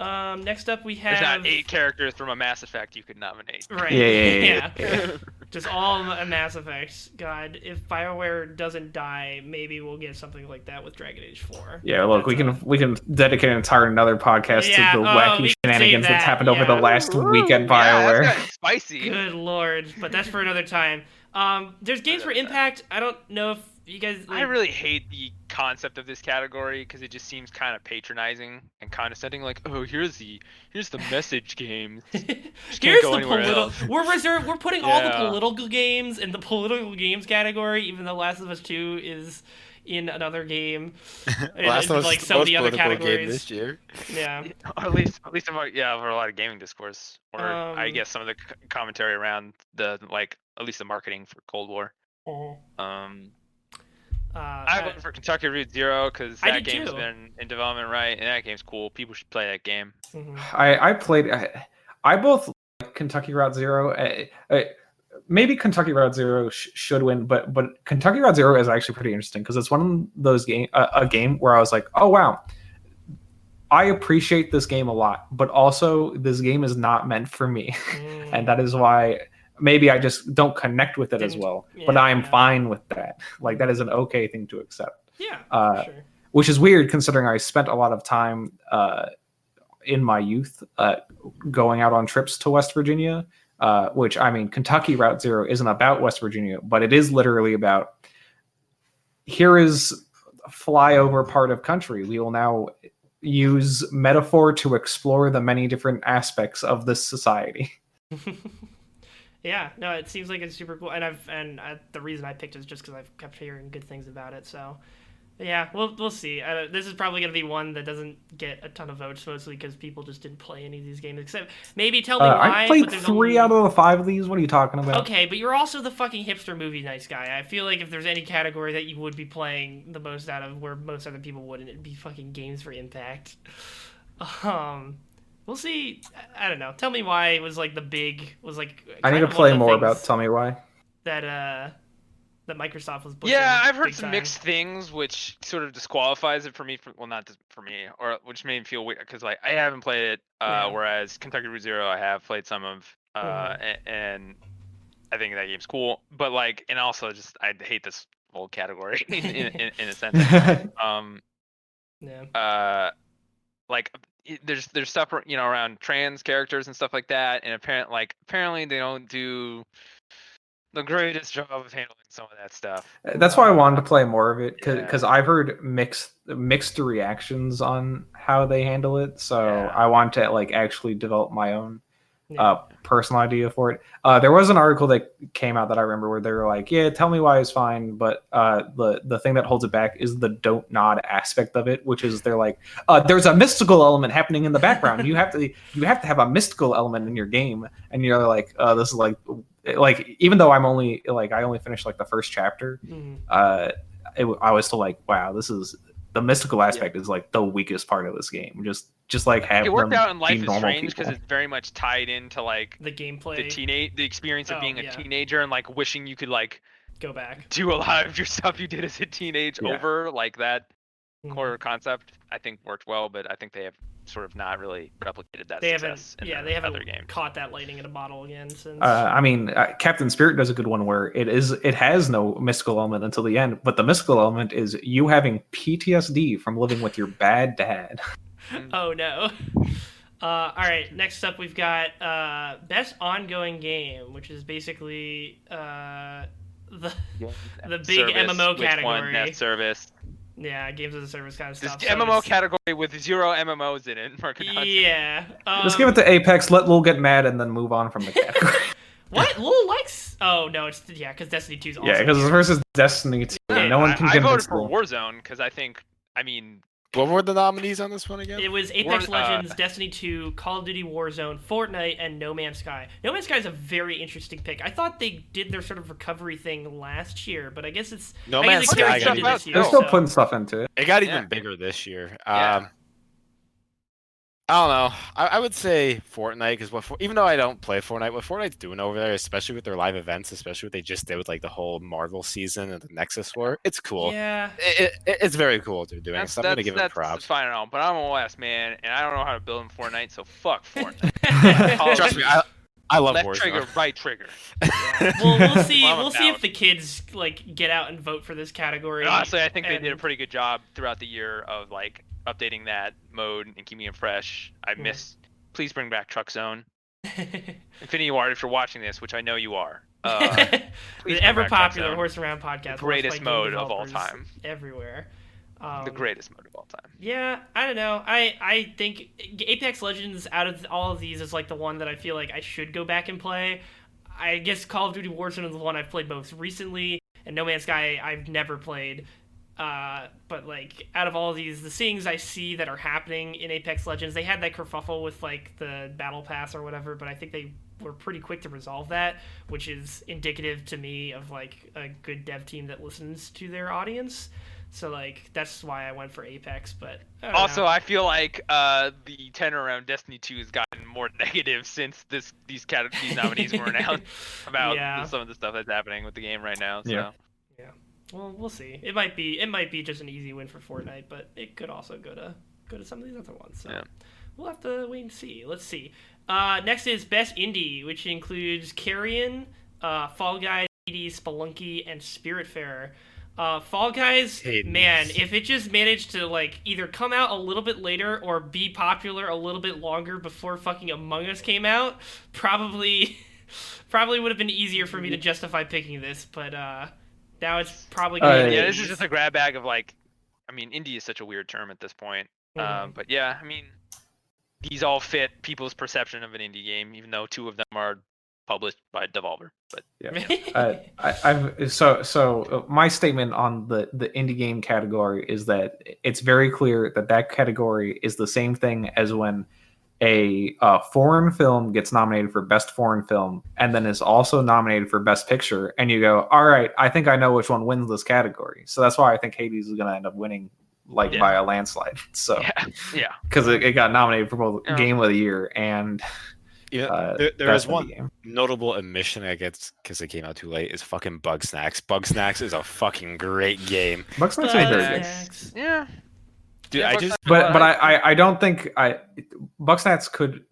Um, next up we There's have not eight characters from a Mass Effect you could nominate. Right. Yeah, yeah, yeah, yeah. Just all a Mass Effect. God, if Bioware doesn't die, maybe we'll get something like that with Dragon Age Four. Yeah, look, we That's can we can dedicate an entire another podcast Yeah, to the oh, wacky shenanigans save that's that, happened over the yeah. last week at Yeah, Bioware. that's spicy. Good lord, but that's for another time. Um, there's games for Impact. I don't know if you guys. I really hate the concept of this category because it just seems kind of patronizing and condescending. Like, oh, here's the here's the message games. Here's go the anywhere political. We're reserved. We're putting all the political games in the political games category, even though Last of Us Two is in another game. Last and, of Us like is some of the other political game categories. this year. Yeah. or at least at least about yeah for a lot of gaming discourse or I Um, guess some of the c- commentary around the like at least the marketing for Cold War. Um, Uh, I I- voted for Kentucky Route Zero because that did game's too. been in development, right? And that game's cool. People should play that game. mhm. I I played. I, I both like Kentucky Route Zero. I, I, maybe Kentucky Route Zero sh- should win, but but Kentucky Route Zero is actually pretty interesting because it's one of those game uh, a game where I was like, oh wow, I appreciate this game a lot, but also this game is not meant for me, Mm. and that is why maybe I just don't connect with it as Didn't- well. but I am yeah. fine with that. Like that is an okay thing to accept Yeah. uh, sure. which is weird considering I spent a lot of time uh, in my youth uh, going out on trips to West Virginia. Uh, which I mean, Kentucky Route Zero isn't about West Virginia, but it is literally about here is a flyover part of country. We will now use metaphor to explore the many different aspects of this society. yeah. No, it seems like it's super cool, and I've and I, the reason I picked it is just because I've kept hearing good things about it. So. Yeah, we'll we'll see. Uh, this is probably gonna be one that doesn't get a ton of votes, mostly because people just didn't play any of these games. Except maybe tell me Uh, why. I played three only- out of the five of these. What are you talking about? Okay, but you're also the fucking hipster movie nights guy. I feel like if there's any category that you would be playing the most out of where most other people wouldn't, it'd be fucking games for impact. Um, we'll see. I I don't know. Tell me why it was like the big was like. I need to play more about. Tell me why. that. Uh, that Microsoft was. pushing Yeah, I've heard some time. mixed things, which sort of disqualifies it for me. For, well, not for me, or which made me feel weird because like I haven't played it. Uh, Yeah. Whereas Kentucky Route Zero, I have played some of, uh, Mhm. a- and I think that game's cool. But like, and also just I hate this whole category in, in, in, in a sense. Um, Yeah. uh like i- there's there's stuff you know around trans characters and stuff like that and apparent like apparently they don't do the greatest job of handling some of that stuff uh, That's why I wanted to um, play more of it because Yeah. I've heard mixed mixed reactions on how they handle it. So Yeah. I want to like actually develop my own Yeah. uh, personal idea for it. Uh, there was an article that came out that I remember where they were like, "Yeah, tell me why it's fine," but uh, the the thing that holds it back is the Dontnod aspect of it, which is they're like, uh, "There's a mystical element happening in the background. You have to you have to have a mystical element in your game," and you're like, uh, "This is like." Like even though I'm only like I only finished like the first chapter, Mhm. uh, it, I was still like, wow, this is the mystical aspect is like the weakest part of this game. Just just like have it worked them out in life is strange because it's very much tied into like The gameplay. the teenage the experience of Oh, being a yeah. teenager and like wishing you could like Go back. do a lot of your stuff you did as a teenage Yeah. over like that Mhm. core concept i think worked well but i think they have sort of not really replicated that They success haven't. in Yeah, they haven't other games caught that lightning in a bottle again since. Uh, I mean, uh, Captain Spirit does a good one where it is it has no mystical element until the end, but the mystical element is you having PTSD from living with your bad dad. Oh no. Uh, all right. Next up, we've got uh, best ongoing game, which is basically uh, the The big Service, MMO which one, category. net service yeah games as a service kind of this stuff. so MMO it's- category with zero MMOs in it. for Yeah. Um, Let's give it to Apex. Let Lil get mad and then move on from the category. what Lil likes. Oh no, it's yeah, because Destiny 2's also yeah, because it's versus Destiny 2. Yeah, no one I- can I, convince voted for Lil. Warzone because I think, I mean, What were the nominees on this one again? It was Apex War- uh, Legends, Destiny 2, Call of Duty Warzone, Fortnite, and No Man's Sky. No Man's Sky is a very interesting pick. I thought they did their sort of recovery thing last year, but I guess it's No I Man's guess Sky extended got this year, They're still so- putting stuff into it. It got even Yeah. bigger this year. Yeah. I don't know. I, I would say Fortnite because what For- even though I don't play Fortnite, what Fortnite's doing over there, especially with their live events, especially what they just did with like the whole Marvel season and the Nexus War, it's cool. Yeah. It, it, it's very cool what they're doing. That's, so I'm gonna that's, give them that's props. fine and all, but I'm a West man, and I don't know how to build in Fortnite, so fuck Fortnite. Trust me, I, I love Left Warzone. trigger, right trigger. well, we'll see. Well, we'll see if the kids like get out and vote for this category. Honestly, I think they did a pretty good job throughout the year of like updating that mode and keeping it fresh. I Yeah. miss. Please bring back Truck Zone. Infinity Ward, if you're watching this, which I know you are. Uh, the ever popular horse around podcast. The greatest mode of all time. Everywhere. Um, the greatest mode of all time. Yeah, I don't know. I I think Apex Legends out of all of these is like the one that I feel like I should go back and play. I guess Call of Duty Warzone is the one I've played most recently, and No Man's Sky I've never played. Uh, but like out of all of these, the things I see that are happening in Apex Legends, they had that kerfuffle with like the battle pass or whatever, but I think they were pretty quick to resolve that, which is indicative to me of like a good dev team that listens to their audience. So like that's why I went for Apex, but I Also, know. I feel like uh, the tenor around Destiny 2 has gotten more negative since this these cat- these nominees were announced about Yeah. some of the stuff that's happening with the game right now. So. Yeah. Well, we'll see. It might be it might be just an easy win for Fortnite, but it could also go to go to some of these other ones. So Yeah. we'll have to wait and see. Let's see. Uh, next is Best Indie, which includes Carrion, uh, Fall Guys, Hades, Spelunky, and Spiritfarer. Uh, Fall Guys, Hades. man, if it just managed to like either come out a little bit later or be popular a little bit longer before fucking Among Us came out, probably probably would have been easier for me to justify picking this. But uh, now it's probably Uh, going to Yeah, this is just a grab bag of like, I mean, indie is such a weird term at this point. Mhm. Um, but yeah, I mean, these all fit people's perception of an indie game, even though two of them are published by Devolver. But yeah uh, I, I've so so uh, my statement on the the indie game category is that it's very clear that that category is the same thing as when a uh, foreign film gets nominated for best foreign film and then is also nominated for best picture and you go all right i think i know which one wins this category so that's why i think hades is going to end up winning like Yeah. by a landslide so yeah, yeah. because it, it got nominated for both Yeah. game of the year and Yeah, uh, there, there best is indie one game. notable admission I guess because it came out too late is fucking Bugsnax. Bug Snacks is a fucking great game, Bugsnax is very good. Bugsnax. Yeah. Dude. Yeah, I just but but. I, I I don't think I Bugsnax could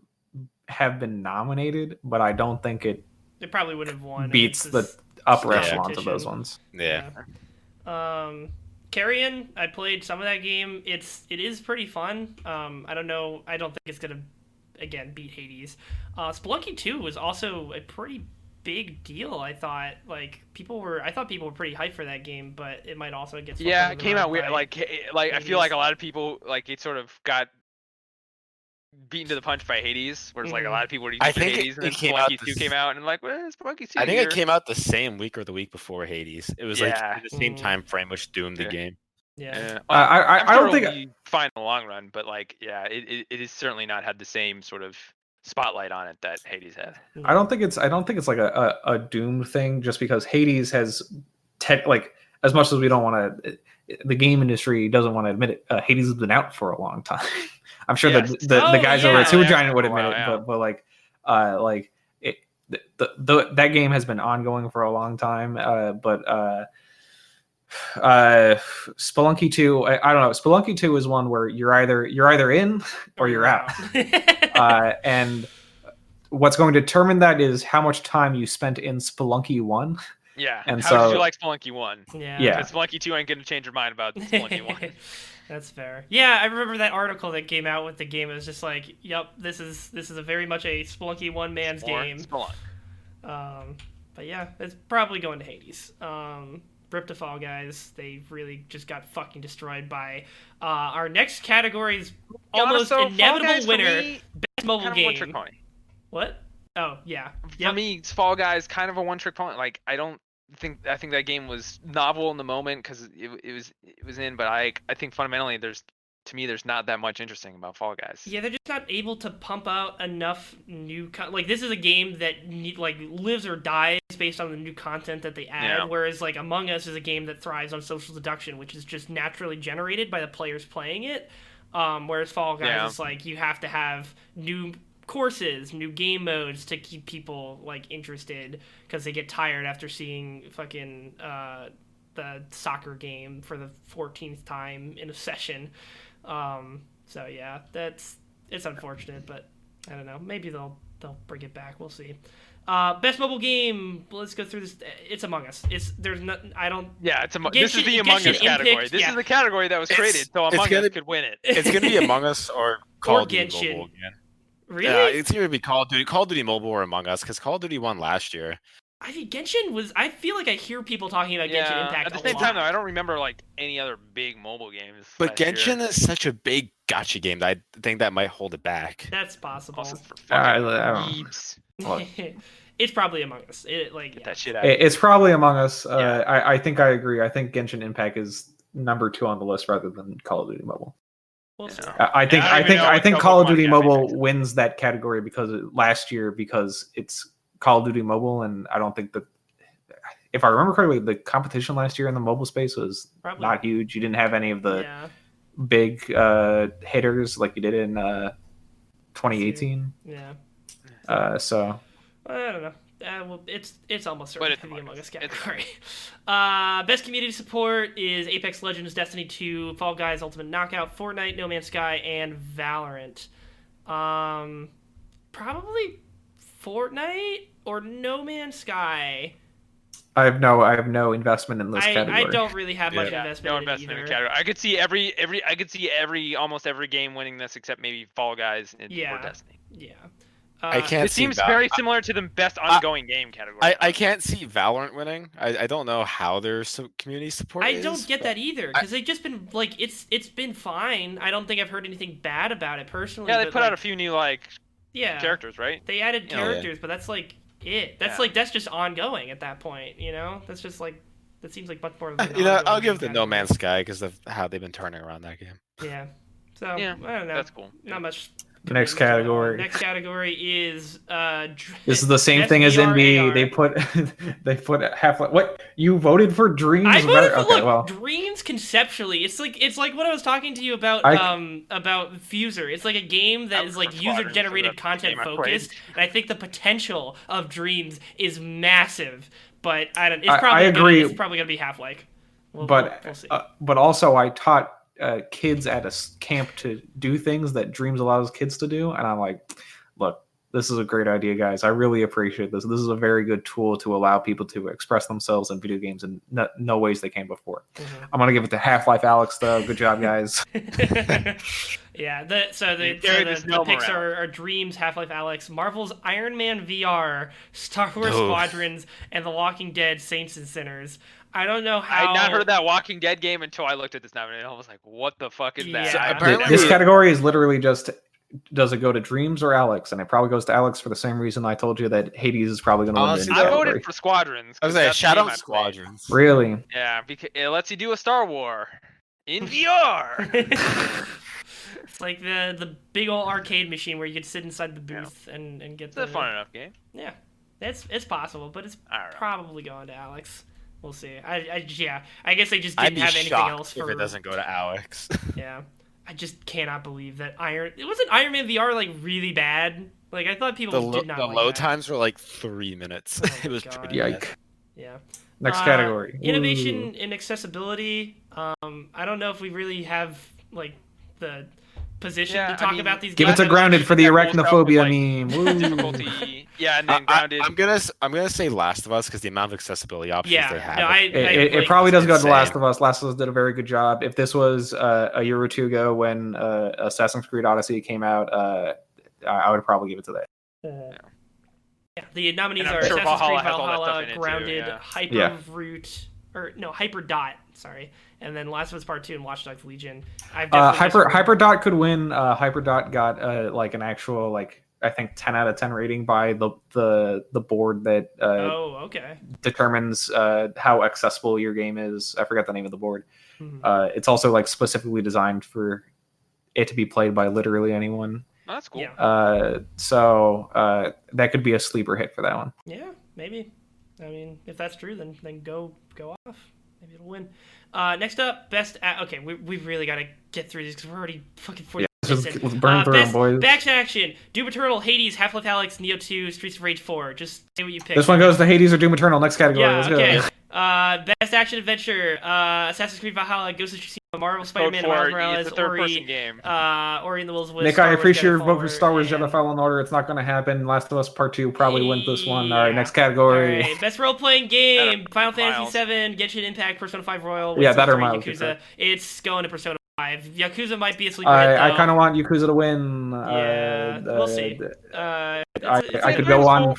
have been nominated, but I don't think it They probably would have won. Beats the this- upper Yeah. echelons of those competition. ones. yeah. Um, Carrion, I played some of that game. It's it is pretty fun. Um, I don't know. I don't think it's gonna again beat Hades. Uh, Spelunky Two was also a pretty big deal. I thought like people were. I thought people were pretty hyped for that game, but it might also get. Yeah, it came out weird. by- Like, eh, like I feel like a lot of people like it sort of got beaten to the punch by Hades, whereas like a Mhm. lot of people were I used to think it- Hades, and it then came out Spelunky Two came out, and like, well, Spelunky Two. I think here. it came out the same week or the week before Hades. It was Yeah. like in the same Mm. time frame, which doomed the game. yeah. Yeah. I I, I, I'm I don't think it'll be fine in the long run, but like, yeah, it, it, it has certainly not had the same sort of spotlight on it that Hades had. I don't think it's I don't think it's like a, a, a doom thing just because Hades has tech like as much as we don't want to the game industry doesn't want to admit it uh, Hades has been out for a long time. I'm sure Yes. that the, the Oh, guys over at Super Yeah, Giant would for a admit while, it, yeah. but but like uh like it the, the, the that game has been ongoing for a long time. Uh, but uh, uh, Spelunky two I, I don't know. Spelunky two is one where you're either you're either in or you're out. uh, and what's going to determine that is how much time you spent in Spelunky one. Yeah. And How did so- you like Spelunky One? yeah. Yeah. Because Spelunky Two ain't gonna change your mind about Spelunky One. That's fair. Yeah, I remember that article that came out with the game. It was just like, "Yep, this is this is a very much a Spelunky one man's More game." Spelunk. Um, but yeah, it's probably going to Hades. Um, Rip to Fall Guys. They really just got fucking destroyed by uh, our next category's almost Honest, though, inevitable Guys winner, me, best mobile kind of a one trick game. pony. What? Oh yeah. For Yep. me, Fall Guys kind of a one trick pony. Like I don't think I think that game was novel in the moment because it, it was it was in, but I I think fundamentally there's to me, there's not that much interesting about Fall Guys. Yeah, they're just not able to pump out enough new con- like this is a game that need, like lives or dies based on the new content that they add. Yeah. Whereas like Among Us is a game that thrives on social deduction, which is just naturally generated by the players playing it. Um, whereas Fall Guys Yeah. is like you have to have new courses, new game modes to keep people like interested because they get tired after seeing fucking uh, the soccer game for the 14th time in a session. Um, so yeah, that's it's unfortunate, but I don't know. Maybe they'll they'll bring it back. We'll see. Uh, best mobile game. Let's go through this. It's Among Us. It's there's not. I don't. Yeah, it's a, this is the Among Us category. Impact, This yeah. is the category that was It's- created, so Among gonna- Us could win it. It's gonna be Among Us or Call of Duty Genshin. Mobile again. Really? Yeah, it's either be Call of Duty, Call of Duty Mobile or Among Us because Call of Duty won last year. I think Genshin was. I feel like I hear people talking about Genshin yeah. Impact At the a same lot. time, though, I don't remember like any other big mobile games. But last year. Genshin is such a big gacha game that I think that might hold it back. That's possible. Also for I- fucking I don't- weebs. What? it's probably Among Us. It like Get yeah. that shit out. It- It's probably Among Us. Uh, Yeah. I, I think I agree. I think Genshin Impact is number two on the list rather than Call of Duty Mobile. Yeah. I I think I I, think I think Call Call of of Duty Duty Mobile wins that category because it, last year because it's Call of Duty Mobile, and I don't think that if I remember correctly, the competition last year in the mobile space was Probably. not huge. You didn't have any of the yeah. big uh, hitters like you did in uh, 2018. Yeah. Uh, so I don't know. Uh, well, it's it's almost certainly it's the Among Among Us Us. Category. Uh, best community support is Apex Legends, Destiny 2, Fall Guys, Ultimate Knockout, Fortnite, No Man's Sky, and Valorant. Um, probably Fortnite or No Man's Sky. I have no I have no investment in this I, category. I don't really have much Yeah, investment, no in investment it in the category. I could see every every I could see every almost every game winning this except maybe Fall Guys and Yeah. or Destiny. Yeah. I Uh, can't. It see seems Val- very similar to the best ongoing game category. I, I can't see Valorant winning. I, I don't know how their community support. I is, don't get that either because they've just been like it's it's been fine. I don't think I've heard anything bad about it personally. yeah, they but, put like, out a few new like yeah characters, right? They added Oh, yeah. characters, but that's like it. That's Yeah. like that's just ongoing at that point. You know, that's just like that seems like much more. Of an uh, You know, I'll give the No. Man's Sky because of how they've been turning around that game. Yeah. So Yeah, I don't know. That's cool. Not much. The next category. Next category is uh. dr- This is the same thing as VR, NBA. They put they put half. Life what you voted for? Dreams. I voted for okay, look well, dreams conceptually. It's like it's like what I was talking to you about I- um about Fuser. It's like a game that I is voted like user generated content game I focused, and I think the potential of Dreams is massive. But I don't. It's I- probably I gonna- agree. it's probably gonna be half like. We'll, but we'll, we'll see. uh, but also I taught uh, kids at a camp to do things that Dreams allows kids to do, and I'm like, look, this is a great idea, guys. I really appreciate this. This is a very good tool to allow people to express themselves in video games in no, no ways they can before. Mhm. I'm gonna give it to Half Life Alyx though. Good job, guys. yeah, the, so the, You so the, this the gnome picks are, are Dreams, Half Life Alyx, Marvel's Iron Man VR, Star Wars Oof. Squadrons, and The Walking Dead Saints and Sinners. I don't know how. I had not heard of that Walking Dead game until I looked at this nomination. I was like, what the fuck is that? Yeah. I So apparently- this category is literally just. Does it go to Dreams or Alyx? And it probably goes to Alyx for the same reason I told you that Hades is probably going to win the I category. voted for Squadrons. I was like that's the Shadow game played. Squadrons. Really? Yeah, because it lets you do a Star War in VR. it's like the the big old arcade machine where you could sit inside the Yeah. booth and, and get it's the a fun enough game. Yeah, it's it's possible, but it's I don't know. probably going to Alyx. We'll see. I, I yeah. I guess they just didn't have anything shocked else if for it If it doesn't go to Alyx. Yeah. I just cannot believe that Iron. It wasn't Iron Man VR like really bad. Like I thought people the lo- did not the like load that. times were like three minutes. Oh it was God. pretty bad. Yike. Yeah. Next Uh, category. Innovation and accessibility. Um, I don't know if we really have like the position Yeah, to I talk mean, about these. Give it to. Grounded for the That whole stuff with, arachnophobia like, meme. Woo. Difficulty. Yeah, and then grounded. I, am gonna s- I'm gonna say Last of Us because the amount of accessibility options Yeah. they have. No, I, It, I, it, it like, probably does go to insane. Last of Us. Last of Us did a very good job. If this was uh, a year or two ago when uh, Assassin's Creed Odyssey came out, uh, I I would probably give it to that. Uh, yeah, the nominees are sure Assassin's Valhalla Creed has all that stuff Valhalla, in it too, Grounded, yeah. Hyper Yeah. Root, or no, Hyper Dot. Sorry, and then Last of Us Part Two and Watch Dogs Legion. I've Uh, definitely Hyper Dot could win. Uh, Hyperdot got uh, like an actual like I think ten out of ten rating by the the the board that uh, oh okay determines uh, how accessible your game is. I forgot the name of the board. Mm-hmm. Uh, it's also like specifically designed for it to be played by literally anyone. Oh, that's cool. Yeah. Uh, so uh, that could be a sleeper hit for that one. Yeah, maybe. I mean, if that's true, then then go go off. Maybe it'll win. Uh, next up, best. A- okay, we, we've really got to get through these because we're already fucking 40 just in. burn Uh, through 'em, best, boys. Back to action: Doom Eternal, Hades, Half Life Alyx, Nioh Two, Streets of Rage Four. Just say what you pick. This one goes to Hades or Doom Eternal. Next category. Yeah. Let's Okay. go. Uh, best action adventure: uh, Assassin's Creed Valhalla, Ghost of Tsushima, Marvel Spider-Man, for Miles it. Morales, It's a third person Ori, game. uh, Ori and the Wills of Wisp. Nick, Star I appreciate your vote for Star Wars and- Jedi Fallen Order. It's not going to happen. Last of Us Part 2 probably wins this one. All right, next category. Alright, best role playing game: Final Miles. Fantasy VII, Genshin Impact, Persona 5 Royal. Yeah, Wizards that or 3, Miles, Yakuza. It's going to Persona 5. Yakuza might be a sleeper hit, I, I kind of want Yakuza to win. Yeah, uh, we'll uh, see. Uh, it's I, a- it's I a could go on.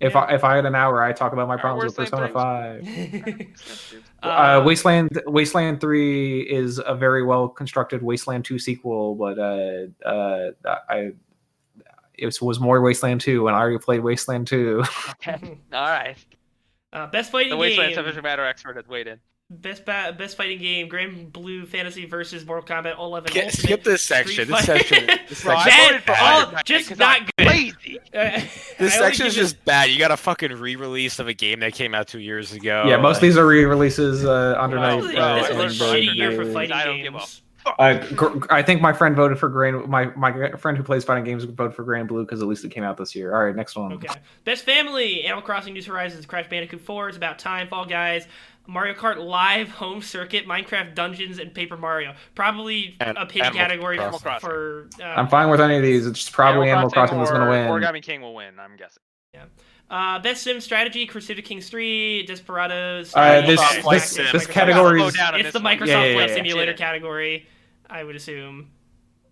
If Yeah. I if I had an hour, I talk about my Alright, problems with Persona three. Five. uh, Uh, Wasteland Wasteland Three is a very well constructed Wasteland Two sequel, but uh, uh, I it was, was more Wasteland Two, and I already played Wasteland Two. Okay. All right. uh, best fighting The Wasteland game. subject matter expert has weighed in. Best ba- best fighting game: Granblue Fantasy versus Mortal Kombat 11. Skip, Ultimate skip this section. This section. This Bro, section, Bad- all- Iron Man just 'cause not I'm good. Lazy. Uh, this I section is give it- just bad. You got a fucking re-release of a game that came out two years ago. yeah, most of these are re-releases uh, under Well, night. Uh, a- this is a shitty year for fighting I don't give a games. Uh, gr- I think my friend voted for Grand. My my friend who plays fighting games voted for Grand Blue because at least it came out this year. All right, next one. Okay. Best family: Animal Crossing: New Horizons, Crash Bandicoot 4, It's About Time, Fall Guys, Mario Kart Live, Home Circuit, Minecraft Dungeons, and Paper Mario. Probably And a pin category Crossing. for. uh, I'm fine with any of these. It's probably Animal Crossing that's going to win. Or Origami King will win. I'm guessing. Yeah. Uh, best sim strategy: Crusader Kings 3, Desperados. Uh, Microsoft this Flight this- Sim, this category I'll is- go down on It's the. Microsoft Yeah, yeah, Flight yeah. Simulator Shit. category, I would assume.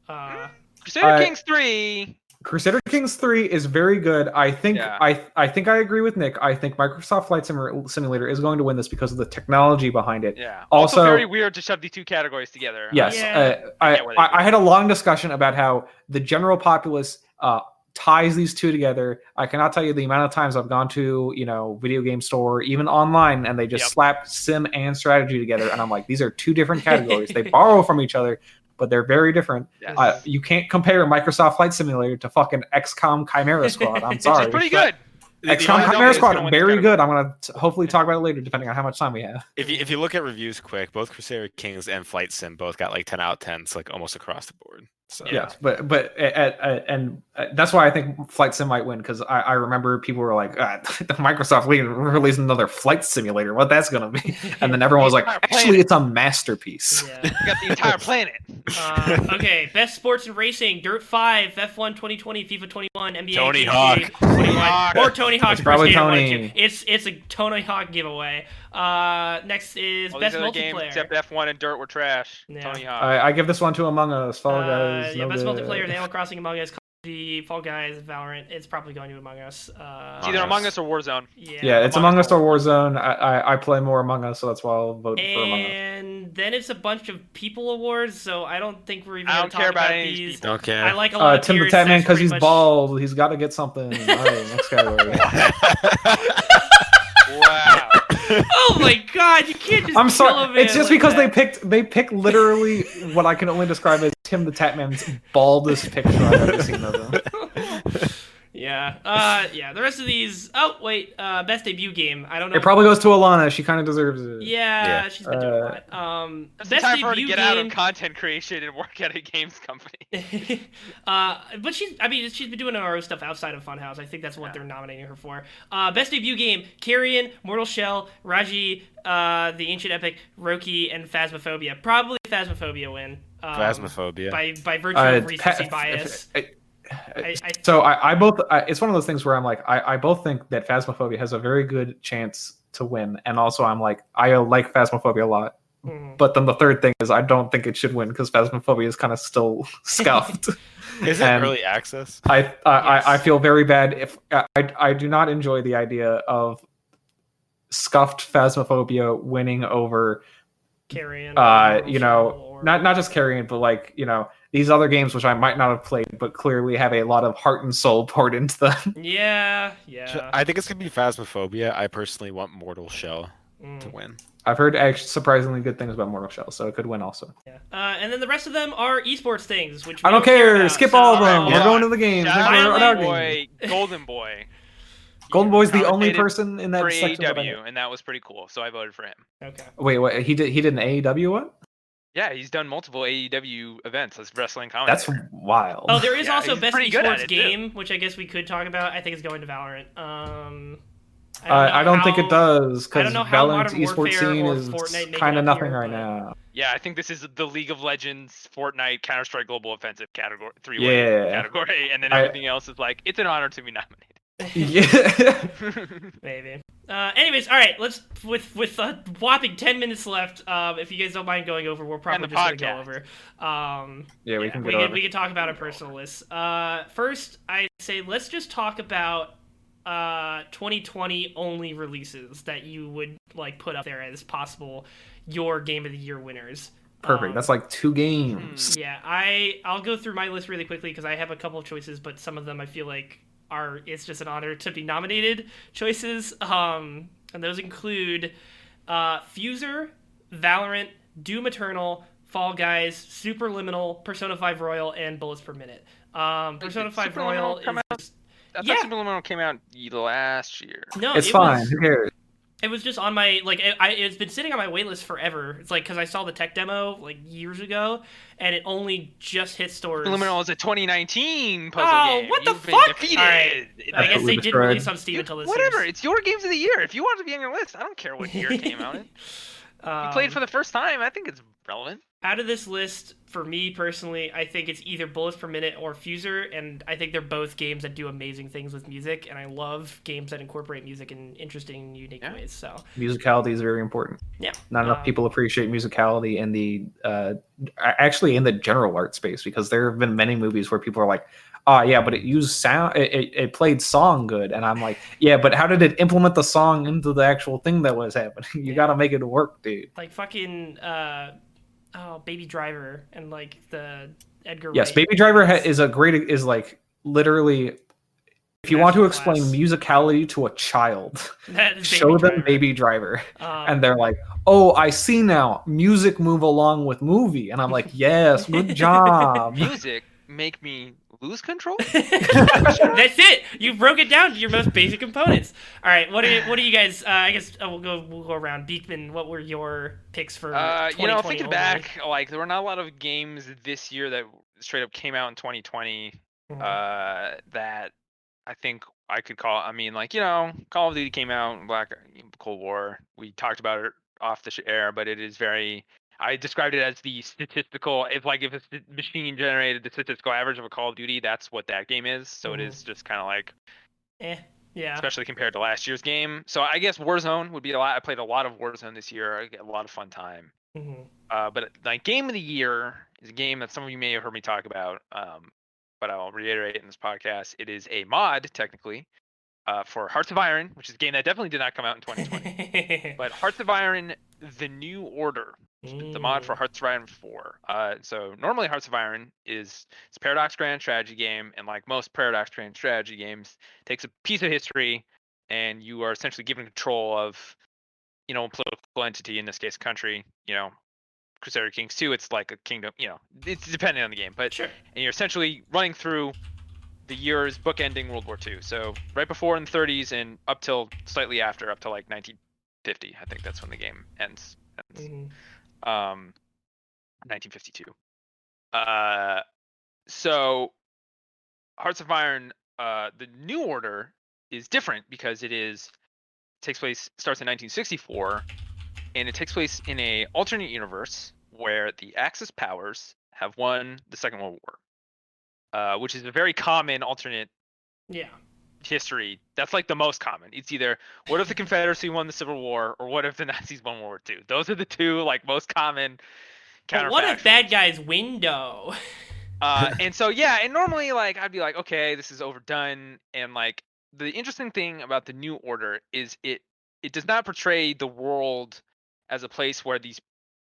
Uh, Crusader Uh, Kings 3. Crusader Kings 3 is very good. I think Yeah. I I think I agree with Nick. I think Microsoft Flight Simulator is going to win this because of the technology behind it. Yeah. Also, Also- very weird to shove the two categories together. Yes, Yeah. uh, I I, get where they I, do I had a long discussion about how the general populace uh, ties these two together. I cannot tell you the amount of times I've gone to you know video game store, even online, and they just Yep. slap sim and strategy together, and I'm like, these are two different categories. they borrow from each other, but they're very different. Yes. Uh, you can't compare Microsoft Flight Simulator to fucking XCOM Chimera Squad. I'm sorry. Which is pretty good. the- the XCOM only- Chimera Squad, very good. I'm gonna t- hopefully talk about it later, depending on how much time we have. If you, if you look at reviews quick, both Crusader Kings and Flight Sim both got like 10 out of 10s, like almost across the board. So Yeah. Yes, but but at, at, and uh, that's why I think Flight Sim might win because I, I remember people were like, ah, Microsoft we released another flight simulator. What that's gonna be? And then everyone was like, Entire actually, planet. it's a masterpiece. yeah. Got the entire planet. Uh, okay, best sports and racing: Dirt 5, F1 2020, FIFA 21, NBA Tony 2K Hawk. 21, Hawk. or Tony Hawk's It's probably Pro Skater 1 and Tony. 2. It's it's a Tony Hawk giveaway. Uh, next is All best these other games multiplayer. except F1 and Dirt were trash. Yeah. Tony Hawk. I, I give this one to Among Us. Fall Uh, Guys. yeah, no best good. multiplayer: Animal Crossing, Among Us, Call of Duty, Fall Guys, Valorant. It's probably going to Among Us. Uh, it's either Among Among Us. Us or Warzone. yeah. Yeah, it's Among Among Us Us or Warzone. I, I I play more Among Us, so that's why I'll vote for Among Us. And then it's a bunch of people awards, so I don't think we're even I don't care about about these these. people. don't care. I like a lot Uh, of Tim the tiers, Tatman because he's much- bald. He's got to get something. All right, next category. Wow. Oh my god, you can't just I'm sorry. It's just like because they picked they picked literally what I can only describe as Tim the Tatman's baldest picture I've ever seen of him. Yeah. Uh yeah, the rest of these Oh, wait. Uh best debut game. I don't know. It probably goes to Alana. She kind of deserves it. Yeah, Yeah. she's been doing Uh, a lot. Um It's best time for her to debut get out of content creation and work at a games company. uh, but she's, I mean, she's been doing her own stuff outside of Funhaus. I think that's what they're nominating her for. Uh, best debut game: Carrion, Mortal Shell, Raji, uh, The Ancient Epic, Roki, and Phasmophobia. Probably Phasmophobia win. Um, Phasmophobia. By by virtue Uh, of recency pa- bias. I- I, I, so I, I both I, it's one of those things where I'm like I, I both think that Phasmophobia has a very good chance to win, and also I'm like I like Phasmophobia a lot. mhm. But then the third thing is I don't think it should win because Phasmophobia is kind of still scuffed. Is it and- early access? I I, Yes. I I feel very bad if I I do not enjoy the idea of scuffed Phasmophobia winning over Carrion. uh you know or- not not just Carrion but like you know these other games which I might not have played but clearly have a lot of heart and soul poured into them. Yeah, yeah. I think it's gonna be Phasmophobia. I personally want Mortal Shell. to Mm, win. I've heard actually surprisingly good things about Mortal Shell, so it could win also. yeah. Uh, and then the rest of them are esports things, which we I don't care. about, Skip so- all of them. hold We're on. going to the games. Shout Thank out you Finally, for our Golden. Boy, Golden Boy Golden Boy's the only person in that for section. that AEW, and that was pretty cool. So I voted for him. Okay. Wait, wait. He did. He did an AEW one. Yeah, he's done multiple AEW events as wrestling That's commentator. wild. Oh, there is Yeah, also he's best pretty good at esports it, too. game, which I guess we could talk about. I think it's going to Valorant. Um, I don't, I don't think how- it does I because don't know how Valorant's Modern esports Warfare scene or is Fortnite make it kind of up nothing here, right but- now. Yeah, I think this is the League of Legends, Fortnite, Counter Strike Global Offensive category, three way Yeah. category, and then I- everything else is like it's an honor to be nominated. yeah. Maybe. Uh, anyways, all right. Let's with with a whopping ten minutes left. Um, if you guys don't mind going over, we're probably the just gonna go over. Um, yeah, we Yeah, can we get can over. we can talk about our personal list. Uh, first, I say let's just talk about uh 2020 only releases that you would like put up there as possible your game of the year winners. Perfect. Um, That's like two games. yeah, I I'll go through my list really quickly because I have a couple of choices, but some of them I feel like are it's just an honor to be nominated choices. Um, and those include uh, Fuser, Valorant, Doom Eternal, Fall Guys, Superliminal, Persona 5 Royal, and Bullets per Minute. Um, Persona did 5 Royal is out? just, I thought Yeah. Superliminal came out last year. no, It's it fine. Was, Who cares? It was just on my like it, I, it's been sitting on my waitlist forever. It's like because I saw the tech demo like years ago, and it only just hit stores. Superliminal is a 2019 puzzle Oh, game. what the You've fuck? defeated. Alright. I guess they didn't release on Steam until this whatever. It's your games of the year. If you want to be on your list, I don't care what year it came out in. You played Um, for the first time. I think it's relevant. out of this list, for me personally, I think it's either Bullets per Minute or Fuser, and I think they're both games that do amazing things with music, and I love games that incorporate music in interesting, unique Yeah. ways. So Musicality is very important. Yeah. Not enough Um, people appreciate musicality in the uh, actually in the general art space because there have been many movies where people are like, "Oh yeah, but it used sound. It, it, it played song good," and I'm like, "Yeah, but how did it implement the song into the actual thing that was happening? You Yeah. got to make it work, dude." like fucking uh, oh, Baby Driver and like the Edgar. Yes, Wright Baby Driver ha- is a great is like literally. If you want to explain Masterclass. musicality to a child, That is Baby show them Driver. Baby Driver. Um, and they're like, "Oh, I see now. Music move along with movie." And I'm like, "Yes, good job." Music make me lose control. That's it. You broke it down to your most basic components. All right. What are what are you guys? Uh, I guess uh, we'll go we'll go around. Beekman, what were your picks for? Uh, you know, thinking only? back, like there were not a lot of games this year that straight up came out in 2020 Mhm. uh, that I think I could call. I mean, like you know, Call of Duty came out, Black Cold War. We talked about it off the air, but it is very. I described it as the statistical. If like if a machine generated the statistical average of a Call of Duty, that's what that game is. So it Mhm. is just kind of like, eh, yeah. especially compared to last year's game. So I guess Warzone would be a lot. I played a lot of Warzone this year. I get a lot of fun time. Mhm. Uh, but like game of the year is a game that some of you may have heard me talk about. Um, but I'll reiterate in this podcast. It is a mod technically uh, for Hearts of Iron, which is a game that definitely did not come out in 2020. but Hearts of Iron: The New Order, the mod for Mm. Hearts of Iron 4. Uh, so normally Hearts of Iron is it's a Paradox Grand strategy game, and like most Paradox Grand strategy games, takes a piece of history, and you are essentially given control of, you know, a political entity in this case, country. You know, Crusader Kings 2, it's like a kingdom. You know, it's depending on the game, but Sure. and you're essentially running through the years bookending World War II. So right before in the 30s and up till slightly after, up to like 1950. I think that's when the game ends. ends Mhm. um 1952 uh so hearts of iron uh the new order is different because it is takes place starts in 1964 and it takes place in a alternate universe where the axis powers have won the second world war uh which is a very common alternate Yeah. History that's like the most common. It's either what if the confederacy won the civil war or what if the nazis won world war ii those are the two like most common what if bad guys window? uh and so yeah and normally like i'd be like okay this is overdone and like the interesting thing about the new order is it it does not portray the world as a place where these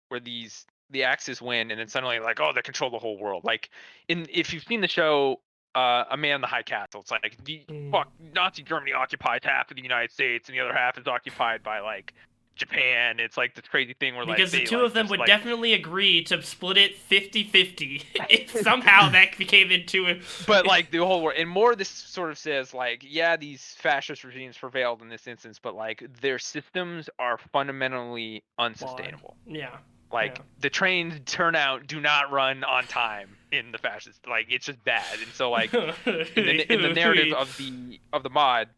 where these the axis win and then suddenly like oh they control the whole world. Like in if you've seen the show uh a man in the high castle it's like the Mm. fuck nazi germany occupies half of the united states and the other half is occupied by like Japan. It's like this crazy thing where like because the two like, of them would like, definitely agree to split it 50-50 if somehow that became into it. but like the whole world and more this sort of says like yeah these fascist regimes prevailed in this instance but like their systems are fundamentally unsustainable yeah. like Yeah. the trains turnout do not run on time in the fascist like it's just bad and so like in the, in the narrative of the of the mod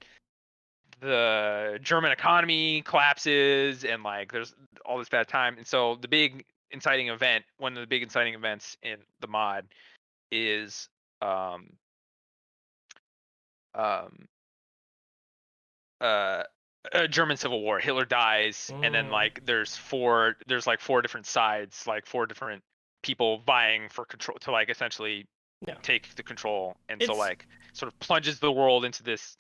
the german economy collapses and like there's all this bad time and so the big inciting event one of the big inciting events in the mod is um um uh a German civil war. Hitler dies, and then Mm. like there's four, there's like four different sides, like four different people vying for control to like essentially Yeah. take the control, and so like sort of plunges the world into this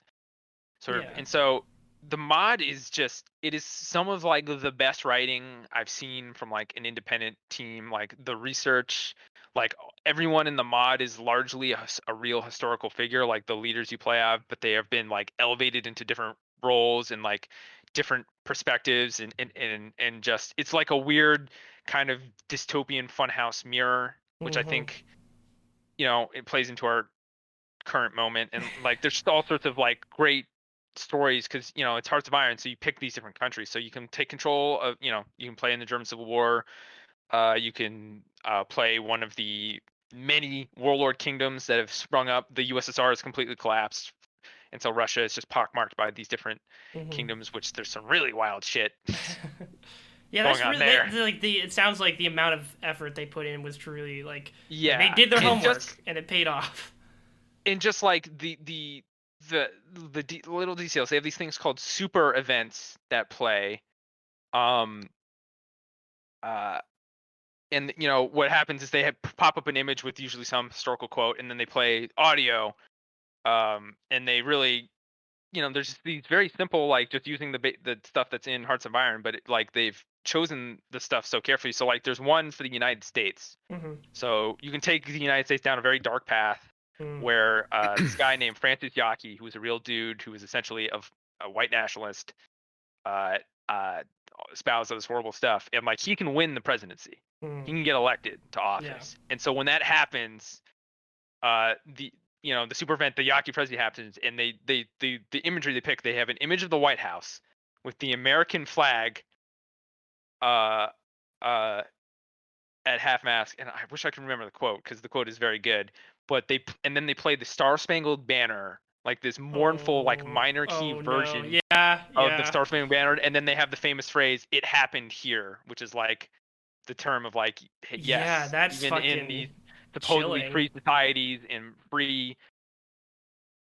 sort of, and so the mod is just it is some of like the best writing I've seen from like an independent team. Like the research, like everyone in the mod is largely a, a real historical figure, like the leaders you play have, but they have been like elevated into different roles and like different perspectives and and and, and just it's like a weird kind of dystopian funhouse mirror, which I Mhm. think you know it plays into our current moment and like there's all sorts of like great stories because you know it's Hearts of Iron, so you pick these different countries, so you can take control of you know you can play in the German Civil War, uh, you can uh, play one of the many warlord kingdoms that have sprung up. The USSR has completely collapsed, and so Russia is just pockmarked by these different Mhm. kingdoms, which there's some really wild shit. yeah, that's really there. they- like the. It sounds like the amount of effort they put in was truly like Yeah, they did their and homework just- and it paid off. and just like the the the the de- little details they have these things called super events that play um uh and you know what happens is they have, pop up an image with usually some historical quote and then they play audio um and they really you know there's just these very simple like just using the ba- the stuff that's in hearts of iron but it, like they've chosen the stuff so carefully so like there's one for the united states Mhm. so you can take the united states down a very dark path Mm. where uh, this guy named Francis Yockey, who was a real dude, who was essentially of a white nationalist, uh, uh, espoused all this horrible stuff, and like he can win the presidency, Mm. he can get elected to office, and so when that happens, uh, the you know the super event, the Yockey presidency happens, and they they the the imagery they pick, they have an image of the White House with the American flag, uh, uh, at half mask, and I wish I could remember the quote because the quote is very good. But they and then they play the Star Spangled Banner, like this mournful, like Oh, minor key oh, version Yeah, yeah. of the Star Spangled Banner, and then they have the famous phrase "It happened here," which is like the term of like yes, Yeah, that's even in these supposedly chilling. free societies and free,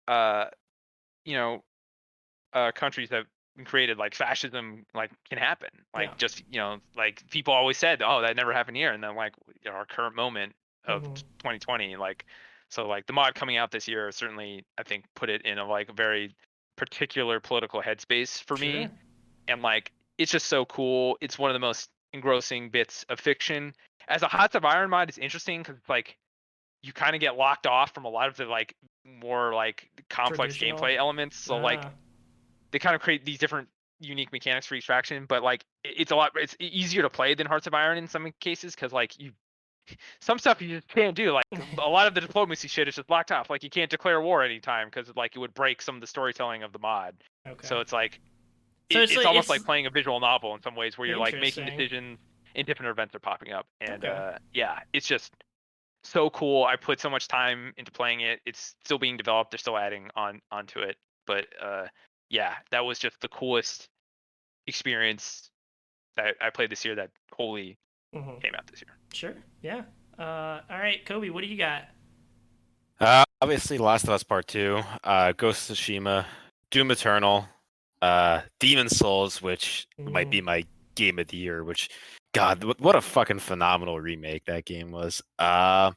uh, you know, uh, countries that created, like fascism, like can happen. Like Yeah. just you know, like people always said, oh, that never happened here, and then like you know, our current moment of Mhm. 2020, like so like the mod coming out this year certainly I think put it in a like very particular political headspace for me and like it's just so cool. It's one of the most engrossing bits of fiction. As a Hearts of Iron mod, it's interesting because like you kind of get locked off from a lot of the like more like complex gameplay elements. So like Ah. They kind of create these different unique mechanics for each faction, but like it's a lot it's easier to play than Hearts of Iron in some cases because like you some stuff you just can't do. Like a lot of the diplomacy shit is just blocked off. Like you can't declare war anytime because like it would break some of the storytelling of the mod. okay. So it's like So it- it's it's, like- almost it's- like playing a visual novel in some ways where you're like making decisions and different events are popping up. And Okay. uh, yeah, it's just so cool. I put so much time into playing it. It's still being developed. They're still adding on onto it. But uh, yeah, that was just the coolest experience that I played this year that wholly Mhm. came out this year. Sure. Yeah. Uh, all right, Kobie, what do you got? Uh, obviously, Last of Us Part Two, uh, Ghost of Tsushima, Doom Eternal, uh, Demon Souls, which might be my game of the year. Which, God, what a fucking phenomenal remake that game was. Uh,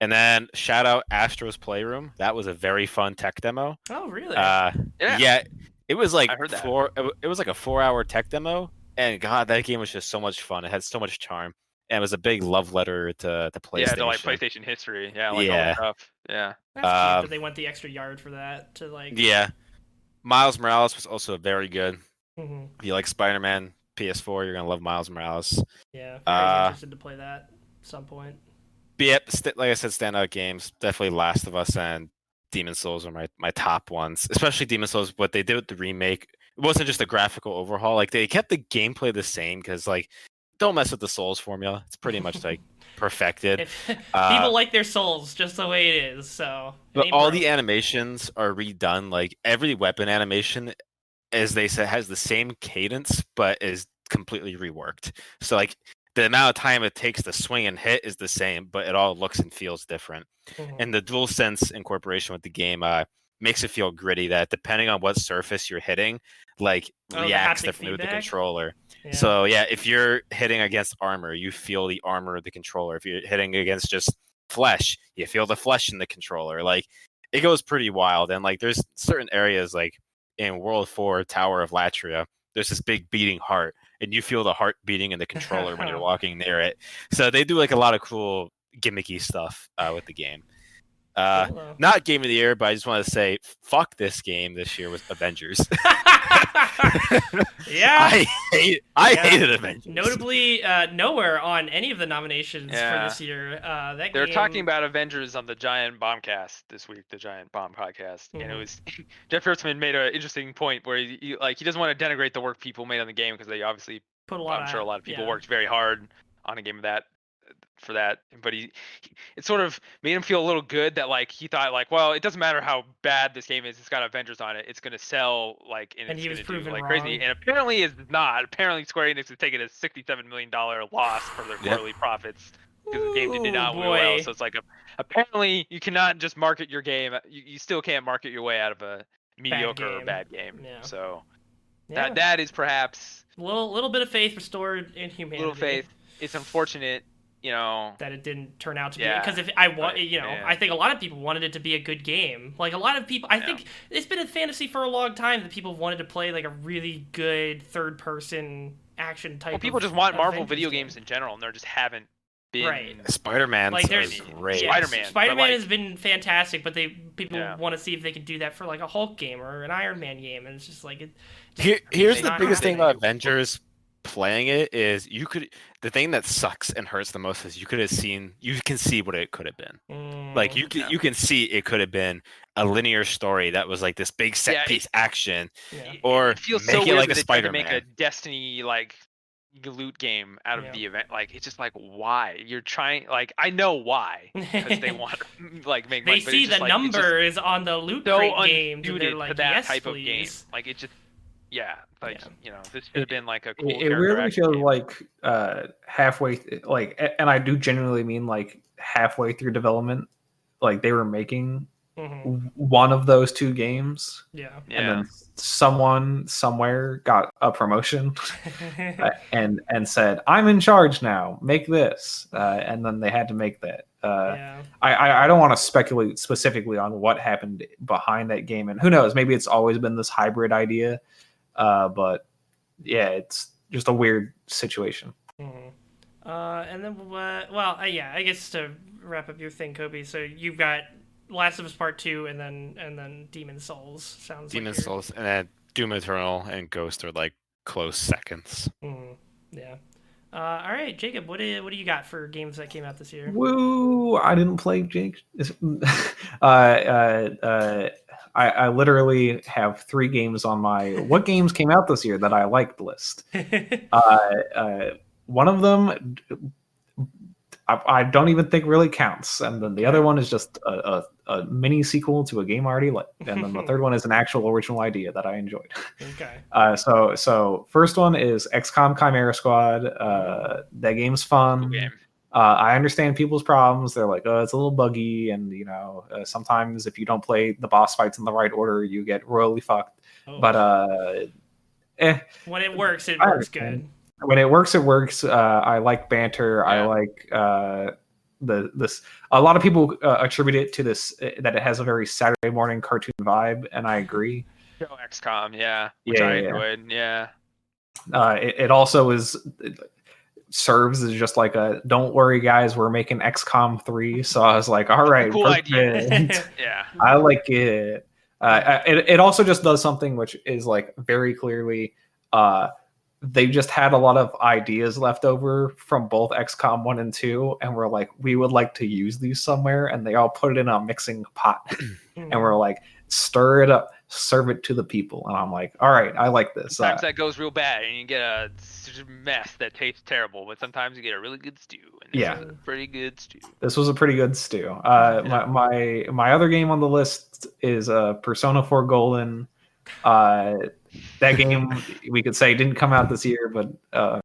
and then shout out Astro's Playroom. That was a very fun tech demo. Oh, really? Uh, Yeah. yeah, it was like I heard four. It it was like a four-hour tech demo, and God, that game was just so much fun. It had so much charm, and it was a big love letter to to PlayStation. Yeah, to like PlayStation history. Yeah, like all Yeah. that stuff. Yeah. That's cute that they went the extra yard for that to like. Yeah, Miles Morales was also very good. Mhm. If you like Spider-Man, PS4, you're gonna love Miles Morales. Yeah, very Uh, interested to play that at some point. Yep, st- like I said, standout games definitely Last of Us and Demon Souls are my my top ones. Especially Demon Souls. What they did with the remake, it wasn't just a graphical overhaul. Like they kept the gameplay the same because like don't mess with the Souls formula. It's pretty much like perfected. If, Uh, people like their souls just the way it is, so. But all broke. the animations are redone. Like every weapon animation, as they said, has the same cadence, but is completely reworked. So like the amount of time it takes to swing and hit is the same, but it all looks and feels different. Mhm. And the DualSense incorporation with the game uh, makes it feel gritty. That depending on what surface you're hitting, like Oh, reacts differently with the controller. Yeah. So yeah, if you're hitting against armor, you feel the armor of the controller. If you're hitting against just flesh, you feel the flesh in the controller. Like it goes pretty wild. And like there's certain areas like in World Four Tower of Latria, there's this big beating heart, and you feel the heart beating in the controller when you're walking near it. So they do like a lot of cool gimmicky stuff uh, with the game. Uh, Cool, though. not game of the year, but I just want to say, fuck this game this year with Avengers. yeah. I hate, I Yeah. hated Avengers. Notably, uh, nowhere on any of the nominations Yeah. for this year. Uh, that They're game- talking about Avengers on the Giant Bombcast this week, the Giant Bomb podcast, and it Mhm. was Jeff Gerstmann made an interesting point where he, he- like he doesn't want to denigrate the work people made on the game because they obviously put a lot. I'm sure a lot of people yeah. worked very hard on a game of that for that but he, he it sort of made him feel a little good that like he thought like well it doesn't matter how bad this game is it's got avengers on it it's going to sell like and, And it's he was gonna do, proven like wrong. crazy and apparently it's not apparently square enix is taking a 67 million dollar loss for their Yeah. quarterly profits because the game did not do well so it's like a, apparently you cannot just market your game you, you still can't market your way out of a mediocre or bad game Yeah. so Yeah. that that is perhaps little little bit of faith restored in humanity. little faith it's unfortunate you know that it didn't turn out to Yeah, be because if I want, right, you know, yeah. I think a lot of people wanted it to be a good game. Like a lot of people, I Yeah. think it's been a fantasy for a long time that people wanted to play like a really good third-person action type. Well, people of just want Marvel Avengers video game. games in general, and there just haven't been. Right. Spider Man Like, is there's- great. Yeah, Spider-Man, Spider-Man like- has been fantastic, but they people Yeah. want to see if they can do that for like a Hulk game or an Iron Man game, and it's just like it. Here, here's the biggest thing about Avengers playing it is you could the thing that sucks and hurts the most is you could have seen you can see what it could have been. Mm, Like you can Yeah. you can see it could have been a linear story that was like this big set Yeah, it- piece action yeah. or It feels make so it weird like that a they tried to Spider make a Destiny like loot game out of Yeah. the event. Like it's just like why you're trying. Like I know why because they want to like make. they money, but see it's the just, like, it's just numbers on the loot so crate game, and unsuited they're to like, that yes, type please. of game. Like it just. Yeah, like Yeah. you know, this should have been like a cool. it, it really feels game. like uh halfway th- like and i do genuinely mean like halfway through development like they were making Mhm. one of those two games Yeah. and Yeah, then someone somewhere got a promotion uh, and and said i'm in charge now make this uh, and then they had to make that uh, yeah. I, I I don't want to speculate specifically on what happened behind that game, and who knows? Maybe it's always been this hybrid idea, uh, but yeah, it's just a weird situation. Mhm. Uh, and then, uh, well, uh, yeah, I guess to wrap up your thing, Kobie. So you've got Last of Us Part Two, and then and then Demon Souls. Sounds Demon like you're- Souls and then Doom Eternal and Ghost are like close seconds. Mhm. Yeah. Uh, all right, Jacob, what do you, what do you got for games that came out this year? Woo! I didn't play Jake. uh, uh, uh, I, I literally have three games on my what games came out this year that I liked list. Uh, uh, one of them I, I don't even think really counts, and then the other one is just a, a, a mini sequel to a game I already liked, and then the third one is an actual original idea that I enjoyed. okay. Uh, so so first one is XCOM Chimera Squad. Uh, that game's fun. game. Uh, I understand people's problems. They're like, oh, it's a little buggy, and you know, uh, sometimes if you don't play the boss fights in the right order, you get royally fucked. Oh. But uh, eh, when it works, it I works understand. good. when it works, it works. Uh, I like banter. I like uh, the this. A lot of people uh, attribute it to this uh, that it has a very Saturday morning cartoon vibe, and I agree. Show XCOM, yeah, which Yeah, I yeah, yeah. enjoyed. Yeah, Uh, it, it also is it serves as just like a don't worry guys we're making xcom 3 so i was like all right cool idea. perfect. yeah, i like it. Uh, it, it also just does something which is like very clearly uh they just had a lot of ideas left over from both XCOM 1 and 2 and we're like we would like to use these somewhere and they all put it in a mixing pot. And we're like stir it up serve it to the people and I'm like all right I like this Sometimes Uh, that goes real bad, and you get a mess that tastes terrible. But sometimes you get a really good stew. And Yeah. a pretty good stew. this was a pretty good stew uh Yeah. my, my my other game on the list is uh Persona 4 Golden uh that game we could say didn't come out this year but uh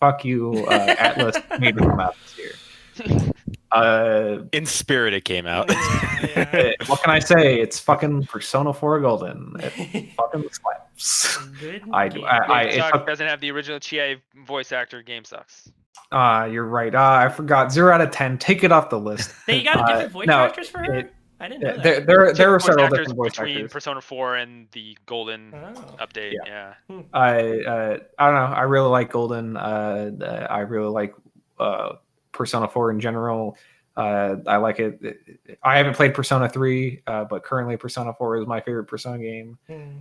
fuck you uh Atlus made it come out this year uh In spirit, it came out. Yeah. what can I say? It's fucking Persona 4 Golden. It fucking slaps. Good I- game. I- I- Game it doesn't have the original Chie voice actor. Game sucks. Uh, you're right. Uh, I forgot. Zero out of ten. Take it off the list. They got a uh, different voice no, actors for her. it- I didn't know Yeah, that. there, there, there are several different voice between actors. Persona 4 and the Golden Oh. update. Yeah. Yeah. I, uh, I don't know. I really like Golden. Uh, uh, I really like uh, Persona 4 in general. Uh, I like it. I haven't played Persona 3, uh, but currently Persona 4 is my favorite Persona game. Hmm.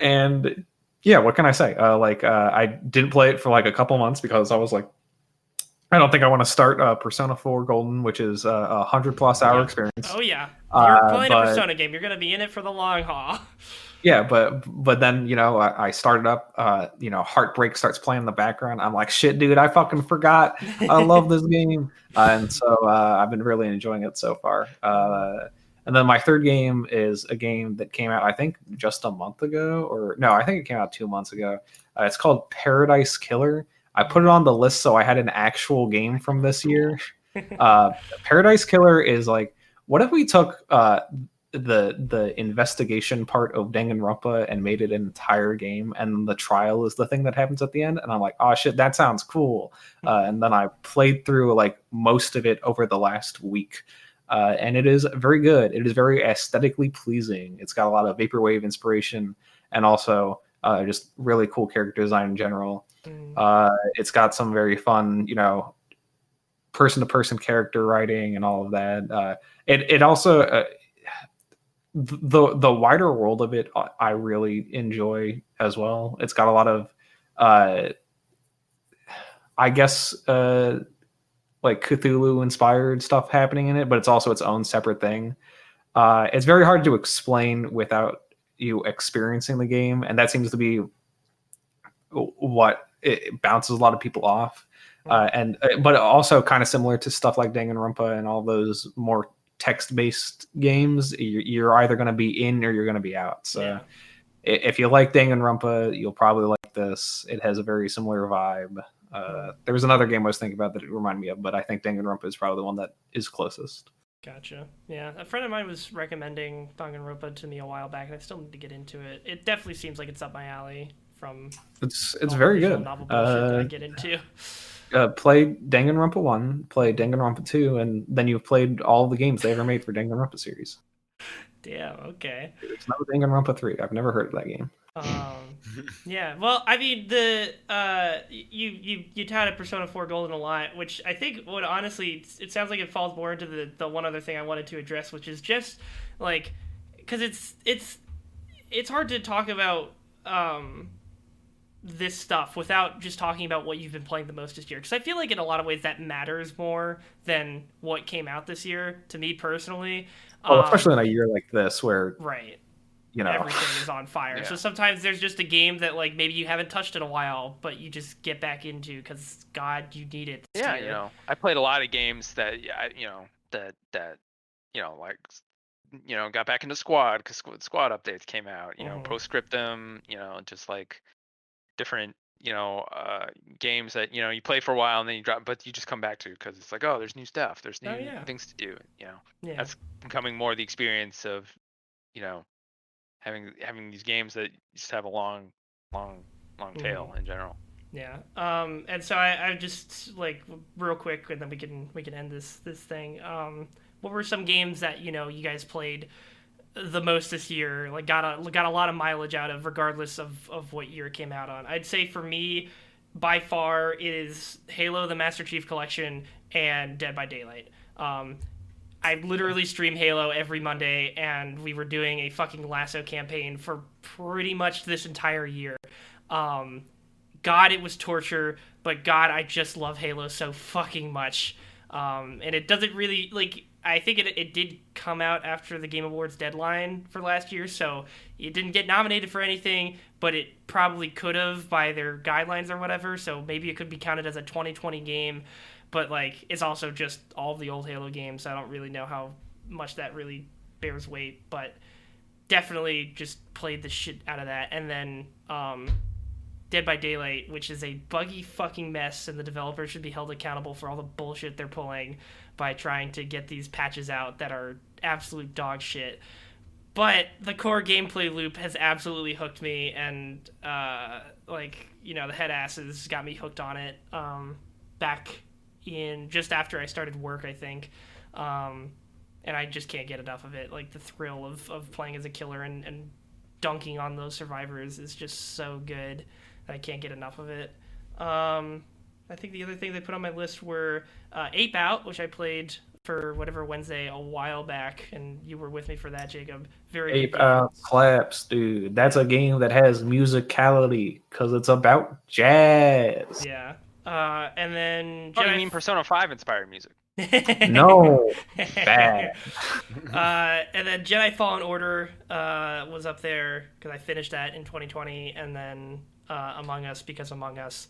and yeah what can i say uh like uh i didn't play it for like a couple months because i was like i don't think i want to start uh persona 4 golden which is uh, a hundred plus hour Yeah. experience Oh yeah, you're Uh, playing a Persona game. You're gonna be in it for the long haul. yeah but but then you know I, I started up uh you know heartbreak starts playing in the background. I'm like shit dude i fucking forgot. I love this game. Uh, and so uh i've been really enjoying it so far. Uh and then my third game is a game that came out i think just a month ago or no i think it came out two months ago. Uh, it's called paradise killer. I put it on the list so i had an actual game from this year. Uh paradise killer is like what if we took uh the the investigation part of Danganronpa and made it an entire game, and the trial is the thing that happens at the end. And I'm like, oh shit, that sounds cool. Uh, and then I played through like most of it over the last week, uh, and it is very good. It is very aesthetically pleasing. It's got a lot of vaporwave inspiration, and also uh, just really cool character design in general. Hmm. Uh, it's got some very fun, you know, person to person character writing and all of that. Uh, it it also uh, the the wider world of it I- really enjoy as well. It's got a lot of uh, I guess uh, like Cthulhu inspired stuff happening in it, but it's also its own separate thing. Uh, it's very hard to explain without you experiencing the game, and that seems to be what it bounces a lot of people off. Uh, and uh, but also kind of similar to stuff like Danganronpa and all those more text-based games. You're, you're either going to be in or you're going to be out. So Yeah. if you like Danganronpa, you'll probably like this. It has a very similar vibe. Uh, there was another game I was thinking about that it reminded me of, but I think Danganronpa is probably the one that is closest. Gotcha. Yeah, a friend of mine was recommending Danganronpa to me a while back, and I still need to get into it. It definitely seems like it's up my alley from It's it's very good. novel bullshit that I Uh, get into. Uh, play Danganronpa one, play Danganronpa two, and then you've played all the games they ever made for Danganronpa series. Damn. Okay. There's no Danganronpa three. I've never heard of that game. Um, yeah. Well, I mean, the uh, you you you touted Persona Four Golden a lot, which I think would honestly, it sounds like it falls more into the the one other thing I wanted to address, which is just like, because it's it's it's hard to talk about um this stuff without just talking about what you've been playing the most this year because i feel like in a lot of ways that matters more than what came out this year to me personally Well, Um, especially in a year like this where right you know everything is on fire. Yeah. So sometimes there's just a game that like maybe you haven't touched in a while, but you just get back into because God, you need it. Yeah, year. you know, I played a lot of games that, I- you know, that that, you know, like, you know, got back into Squad because Squad, Squad updates came out. You know, Mhm. Postscriptum. You know, just like different, you know, uh, games that you know you play for a while and then you drop, but you just come back to because it's like, oh, there's new stuff, there's new Oh, yeah. things to do. You know, Yeah. that's becoming more the experience of, you know, having having these games that just have a long, long, long tail Mm-hmm. in general. Yeah. Um, and so I, I just like real quick, and then we can we can end this this thing. Um, what were some games that you know you guys played the most this year? Like got a got a lot of mileage out of, regardless of of what year it came out on. I'd say for me, by far, it is Halo: The Master Chief Collection and Dead by Daylight. Um, I literally stream Halo every Monday, and we were doing a fucking LASO campaign for pretty much this entire year. Um, God, it was torture, but God, I just love Halo so fucking much. Um, and it doesn't really like. I think it it did come out after the Game Awards deadline for last year, so it didn't get nominated for anything, but it probably could have by their guidelines or whatever. So maybe it could be counted as a 2020 game, but like it's also just all the old Halo games. So I don't really know how much that really bears weight, but definitely just played the shit out of that. And then um, Dead by Daylight, which is a buggy fucking mess, and the developers should be held accountable for all the bullshit they're pulling by trying to get these patches out that are absolute dog shit. But the core gameplay loop has absolutely hooked me, and uh, like you know, the head asses got me hooked on it. Um, back in just after I started work, I think. Um, and I just can't get enough of it. Like the thrill of, of playing as a killer and, and dunking on those survivors is just so good I can't get enough of it. Um, I think the other thing they put on my list were uh, Ape Out, which I played for whatever Wednesday a while back, and you were with me for that, Jacob. Very Ape Out slaps, dude. That's a game that has musicality because it's about jazz. Yeah. Uh, and then oh, you mean Persona Five inspired music? no, bad. uh, and then Jedi Fallen Order uh, was up there because I finished that in 2020, and then uh, Among Us because Among Us.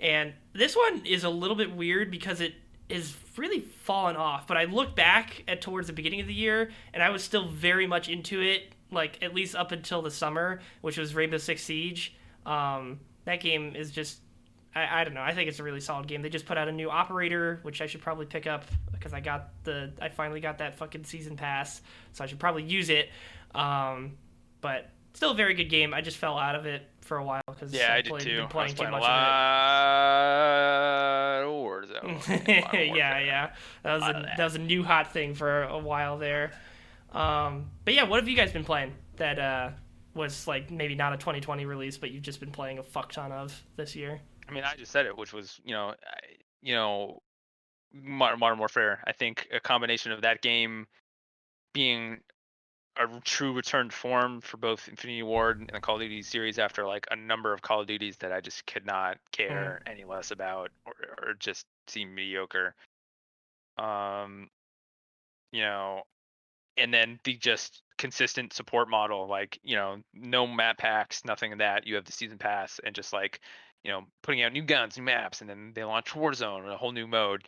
And this one is a little bit weird because it is really fallen off. But I look back at towards the beginning of the year, and I was still very much into it, like at least up until the summer, which was Rainbow Six Siege. Um, that game is just I, I don't know. I think it's a really solid game. They just put out a new operator, which I should probably pick up because I got the I finally got that fucking season pass, so I should probably use it. Um, but still a very good game. I just fell out of it for a while because yeah, I, I played, did too. Been playing I was playing too a lot of Warzone. yeah, yeah, that was a, that. that. was a new hot thing for a while there. Um, but yeah, what have you guys been playing that uh, was like maybe not a 2020 release, but you've just been playing a fuck ton of this year? I mean, I just said it, which was you know, you know, Modern Warfare. I think a combination of that game being a true return form for both Infinity Ward and the Call of Duty series after like a number of Call of Duties that I just could not care mm. any less about or, or just seem mediocre. Um, you know, and then the just consistent support model, like you know, no map packs, nothing of that. You have the season pass and just like you know, putting out new guns, new maps, and then they launch Warzone, a whole new mode,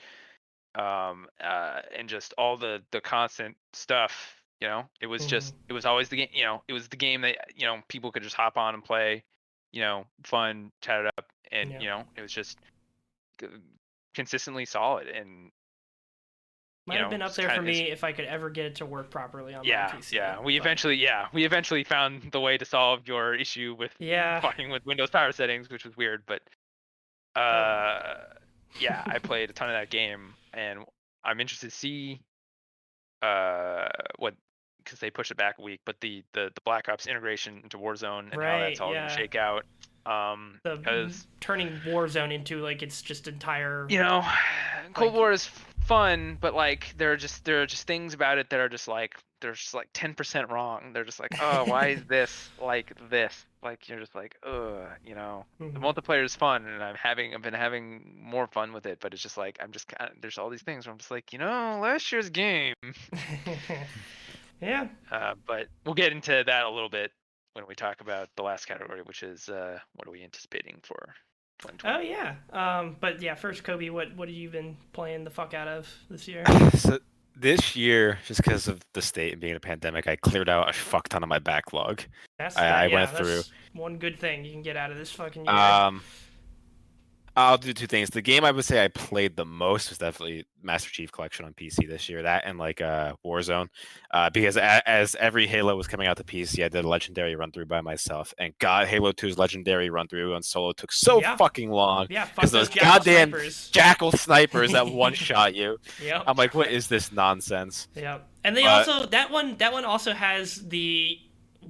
um, uh, and just all the the constant stuff. You know, it was mm-hmm. just it was always the game. You know, it was the game that you know people could just hop on and play. You know, fun, chat it up, and yeah. you know, it was just consistently solid and might have been up there for me if I could ever get it to work properly on yeah, my PC. Yeah, we but... eventually, yeah, we eventually found the way to solve your issue with yeah fucking with Windows power settings, which was weird, but uh, yeah, I played a ton of that game, and I'm interested to see uh what because they pushed it back a week, but the the the Black Ops integration into Warzone and right, how that's all yeah. gonna shake out. Um, the because turning Warzone into like it's just entire. You know, Cold like, War is fun, but like there are just there are just things about it that are just like they're just like ten percent wrong. They're just like, oh, why is this like this? Like you're just like, ugh, you know. Mm-hmm. The multiplayer is fun, and I'm having I've been having more fun with it, but it's just like I'm just kind of, there's all these things where I'm just like, you know, last year's game. yeah. Uh, but we'll get into that a little bit when we talk about the last category, which is uh, what are we anticipating for 2020? Oh yeah. Um, but yeah, first Kobie, what what have you been playing the fuck out of this year? So this year, just because of the state and being a pandemic, I cleared out a fuck ton of my backlog. That's I, I yeah, went through one good thing you can get out of this fucking year. Um, I'll do two things. The game I would say I played the most was definitely Master Chief Collection on PC this year. That and like uh, Warzone, uh, because a- as every Halo was coming out to PC, I did a legendary run through by myself. And God, Halo 2's legendary run through on solo took so yeah. fucking long. Yeah, because those, those goddamn snipers. jackal snipers that one shot you. Yep. I'm like, what is this nonsense? Yeah, And they also that one that one also has the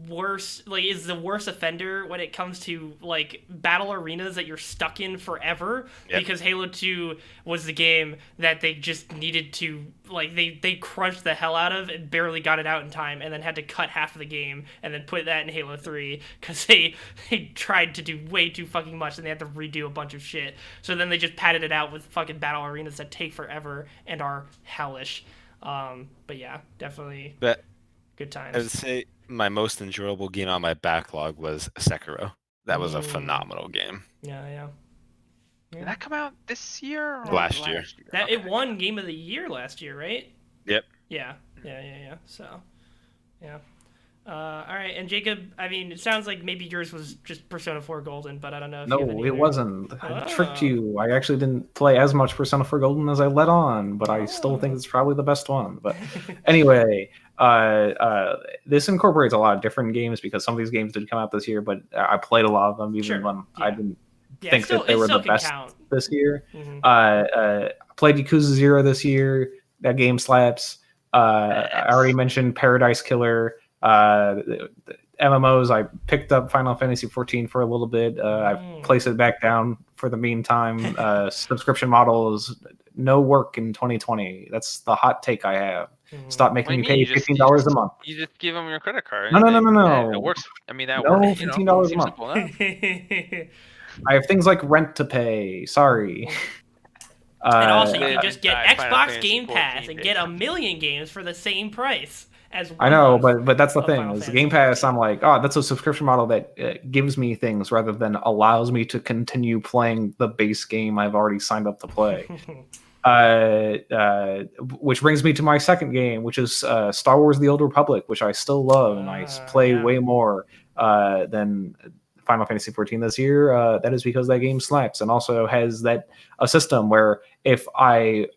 worse like is the worst offender when it comes to like battle arenas that you're stuck in forever Yep. because Halo 2 was the game that they just needed to like they they crunched the hell out of and barely got it out in time and then had to cut half of the game and then put that in Halo 3 cuz they they tried to do way too fucking much and they had to redo a bunch of shit. So then they just padded it out with fucking battle arenas that take forever and are hellish. Um but yeah definitely But good I would times say my most enjoyable game on my backlog was Sekiro. That was a Mm. phenomenal game. yeah yeah Did that come out this year? Or Last year. That it won Game of the Year last year, right? Yep. Yeah, yeah, yeah, yeah. So, yeah. Uh, all right, and Jacob. I mean, it sounds like maybe yours was just Persona 4 Golden, but I don't know. If No, it wasn't. I tricked Oh. you. I actually didn't play as much Persona 4 Golden as I let on, but I still think Oh. it's probably the best one. But anyway, uh, uh, this incorporates a lot of different games because some of these games did come out this year, but I played a lot of them even Sure, when I didn't yeah, think still, that they were the best count. this year. Mhm. Uh, uh, played Yakuza Zero this year. That game slaps. Uh, I already mentioned Paradise Killer. Uh, the- the MMOs. I picked up Final Fantasy 14 for a little bit. Uh, Mm. I've placed it back down for the meantime. Uh, subscription model is no work in 2020. That's the hot take I have. Mhm. Stop making me you pay? You fifteen dollars a month. You just give them your credit card. No, no, no, no, no. It works. I mean, that No, works. You know, $15 a month. simple enough. I have things like rent to pay. Sorry. Uh, and also, you Uh, can just get Xbox Game Pass and get a million games for the same price as. I know, but but that's the thing Final is Fantasy Game Pass. I'm like, oh, that's a subscription model that uh, gives me things rather than allows me to continue playing the base game I've already signed up to play. uh, uh, which brings me to my second game, which is uh, Star Wars: The Old Republic, which I still love and I Ah, play yeah. way more uh, than Final Fantasy 14 this year. Uh, that is because that game slaps and also has that a system where if I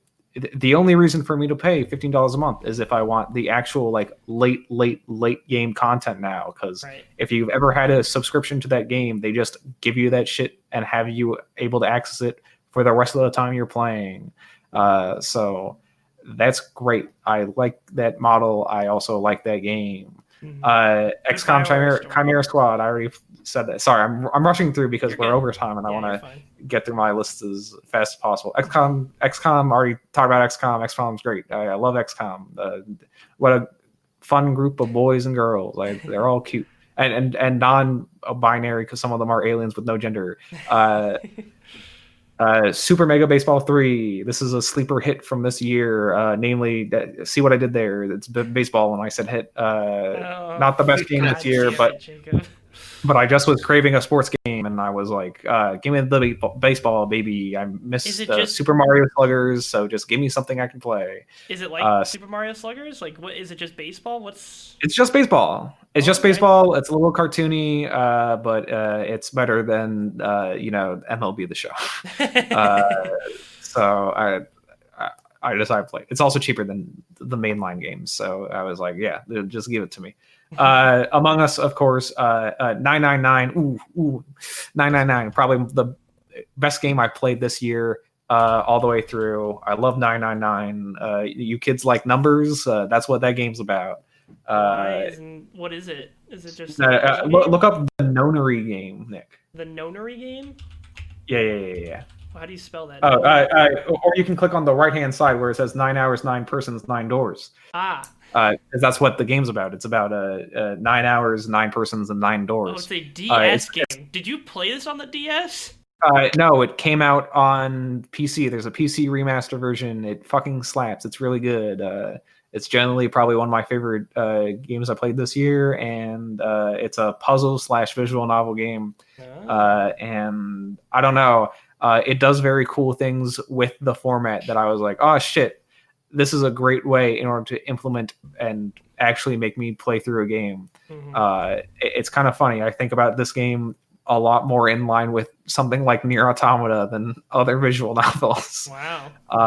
the only reason for me to pay fifteen dollars a month is if I want the actual like late, late, late game content now. Because right. if you've ever had a subscription to that game, they just give you that shit and have you able to access it for the rest of the time you're playing. Uh, so that's great. I like that model. I also like that game. Mhm. Uh, XCOM Chimera, Chimera Squad. I already said that. Sorry, I'm I'm rushing through because You're we're good. over time and I want to get through my list as fast as possible. XCOM, XCOM. Already talked about XCOM. XCOM's great. I, I love XCOM. Uh, what a fun group of boys and girls. Like they're all cute and and and non-binary because some of them are aliens with no gender. Uh, uh, Super Mega Baseball Three. This is a sleeper hit from this year. Uh, namely, that, see what I did there. It's baseball when I said hit. Uh, Oh, not the best game this year, but Jacob. But I just was craving a sports game, and I was like, uh, "Give me the ba- baseball, baby!" I Is miss it uh, just- Super Mario Sluggers, so just give me something I can play. Is it like Uh, Super Mario Sluggers? Like, what is it? Just baseball? What's It's just baseball. It's just Okay. baseball. It's a little cartoony, uh, but uh, it's better than uh, you know MLB the Show. uh, so I, I I decided to play. It's also cheaper than the mainline games, so I was like, yeah, just give it to me. Uh, Among Us, of course, uh, uh, nine nine nine. Ooh, ooh, nine nine nine. Probably the best game I played this year. Uh, all the way through. I love 999. Uh, you kids like numbers. Uh, that's what that game's about. Uh, what is it? Is it just uh, uh, look, look up the Nonary game, Nick. the Nonary game? Yeah, yeah, yeah, yeah. How do you spell that? Oh, uh, uh, or you can click on the right hand side where it says nine hours, nine persons, nine doors. ah, Because that's what the game's about. It's about uh, uh, nine hours, nine persons, and nine doors. it's a DS Uh, it's- game. Did you play this on the DS? Uh, no, it came out on PC. There's a PC remaster version. It fucking slaps. It's really good. Uh, it's generally probably one of my favorite uh, games I played this year, and uh, it's a puzzle slash visual novel game. Oh. Uh, and I don't know. Uh, it does very cool things with the format that I was like, oh shit, this is a great way in order to implement and actually make me play through a game. Mhm. Uh, it- it's kind of funny. I think about this game a lot more in line with something like Nier Automata than other visual novels, wow. uh,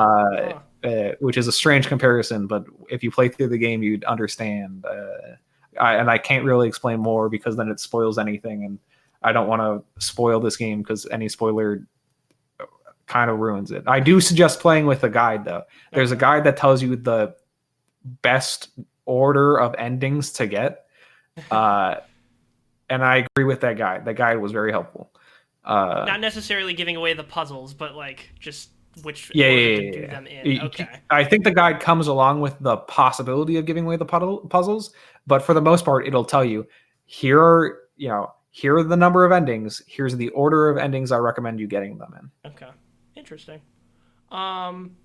Huh. uh, which is a strange comparison. But if you play through the game, you'd understand. Uh, I, and I can't really explain more because then it spoils anything, and I don't want to spoil this game because any spoiler kind of ruins it. I do suggest playing with a guide though. There's a guide that tells you the best order of endings to get Uh, and I agree with that guy. That guy was very helpful. Uh, Not necessarily giving away the puzzles, but like just which Yeah, order yeah, to yeah, do yeah. them in. Okay. I think the guide comes along with the possibility of giving away the puddle, puzzles, but for the most part, it'll tell you here are you know here are the number of endings. Here's the order of endings I recommend you getting them in. Okay. Interesting. Um,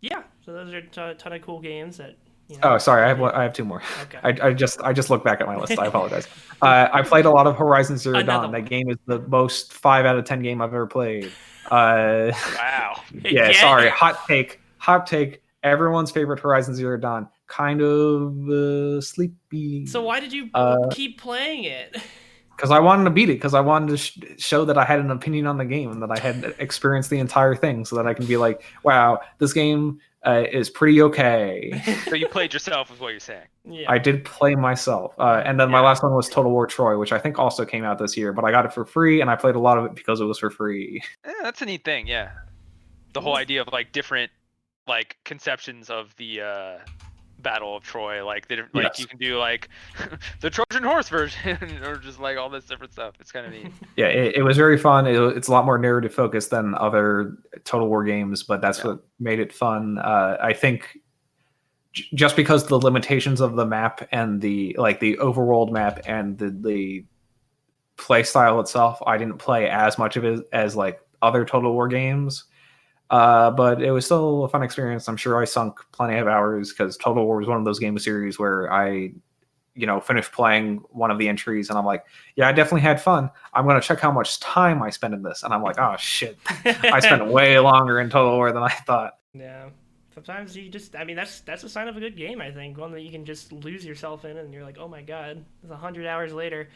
yeah. So those are a ton, ton of cool games that. You know, Oh, sorry, I have one- I have two more. Okay. I, I just I just looked back at my list. I apologize. uh, I played a lot of Horizon Zero Another Dawn. one. That game is the most five out of ten game I've ever played. Uh, Wow. yeah, sorry, hot take, hot take. Everyone's favorite Horizon Zero Dawn, kind of uh, sleepy. So why did you Uh, keep playing it? because I wanted to beat it because I wanted to sh- show that I had an opinion on the game and that I had experienced the entire thing, so that I can be like, "Wow, this game uh, is pretty okay." So you played yourself, is what you're saying. yeah. I did play myself, uh, and then my last one was Total War Troy, which I think also came out this year, but I got it for free, and I played a lot of it because it was for free. Yeah, that's a neat thing. Yeah, the whole idea of like different like conceptions of the uh, Battle of Troy, like they, like Yes. you can do like the Trojan horse version, or just like all this different stuff. It's kind of neat. Yeah, it, it was very fun. It, it's a lot more narrative focused than other Total War games, but that's Yeah. what made it fun. Uh, I think j- just because the limitations of the map and the like the overworld map and the the play style itself, I didn't play as much of it as like other Total War games. Uh, but it was still a fun experience. I'm sure I sunk plenty of hours because Total War was one of those game series where I, you know, finished playing one of the entries and I'm like, yeah, I definitely had fun. I'm gonna check how much time I spent in this, and I'm like, oh shit, I spent way longer in Total War than I thought. Yeah. Sometimes you just I mean that's that's a sign of a good game, I think. One that you can just lose yourself in and you're like, "Oh my god, it's a 100 hours later."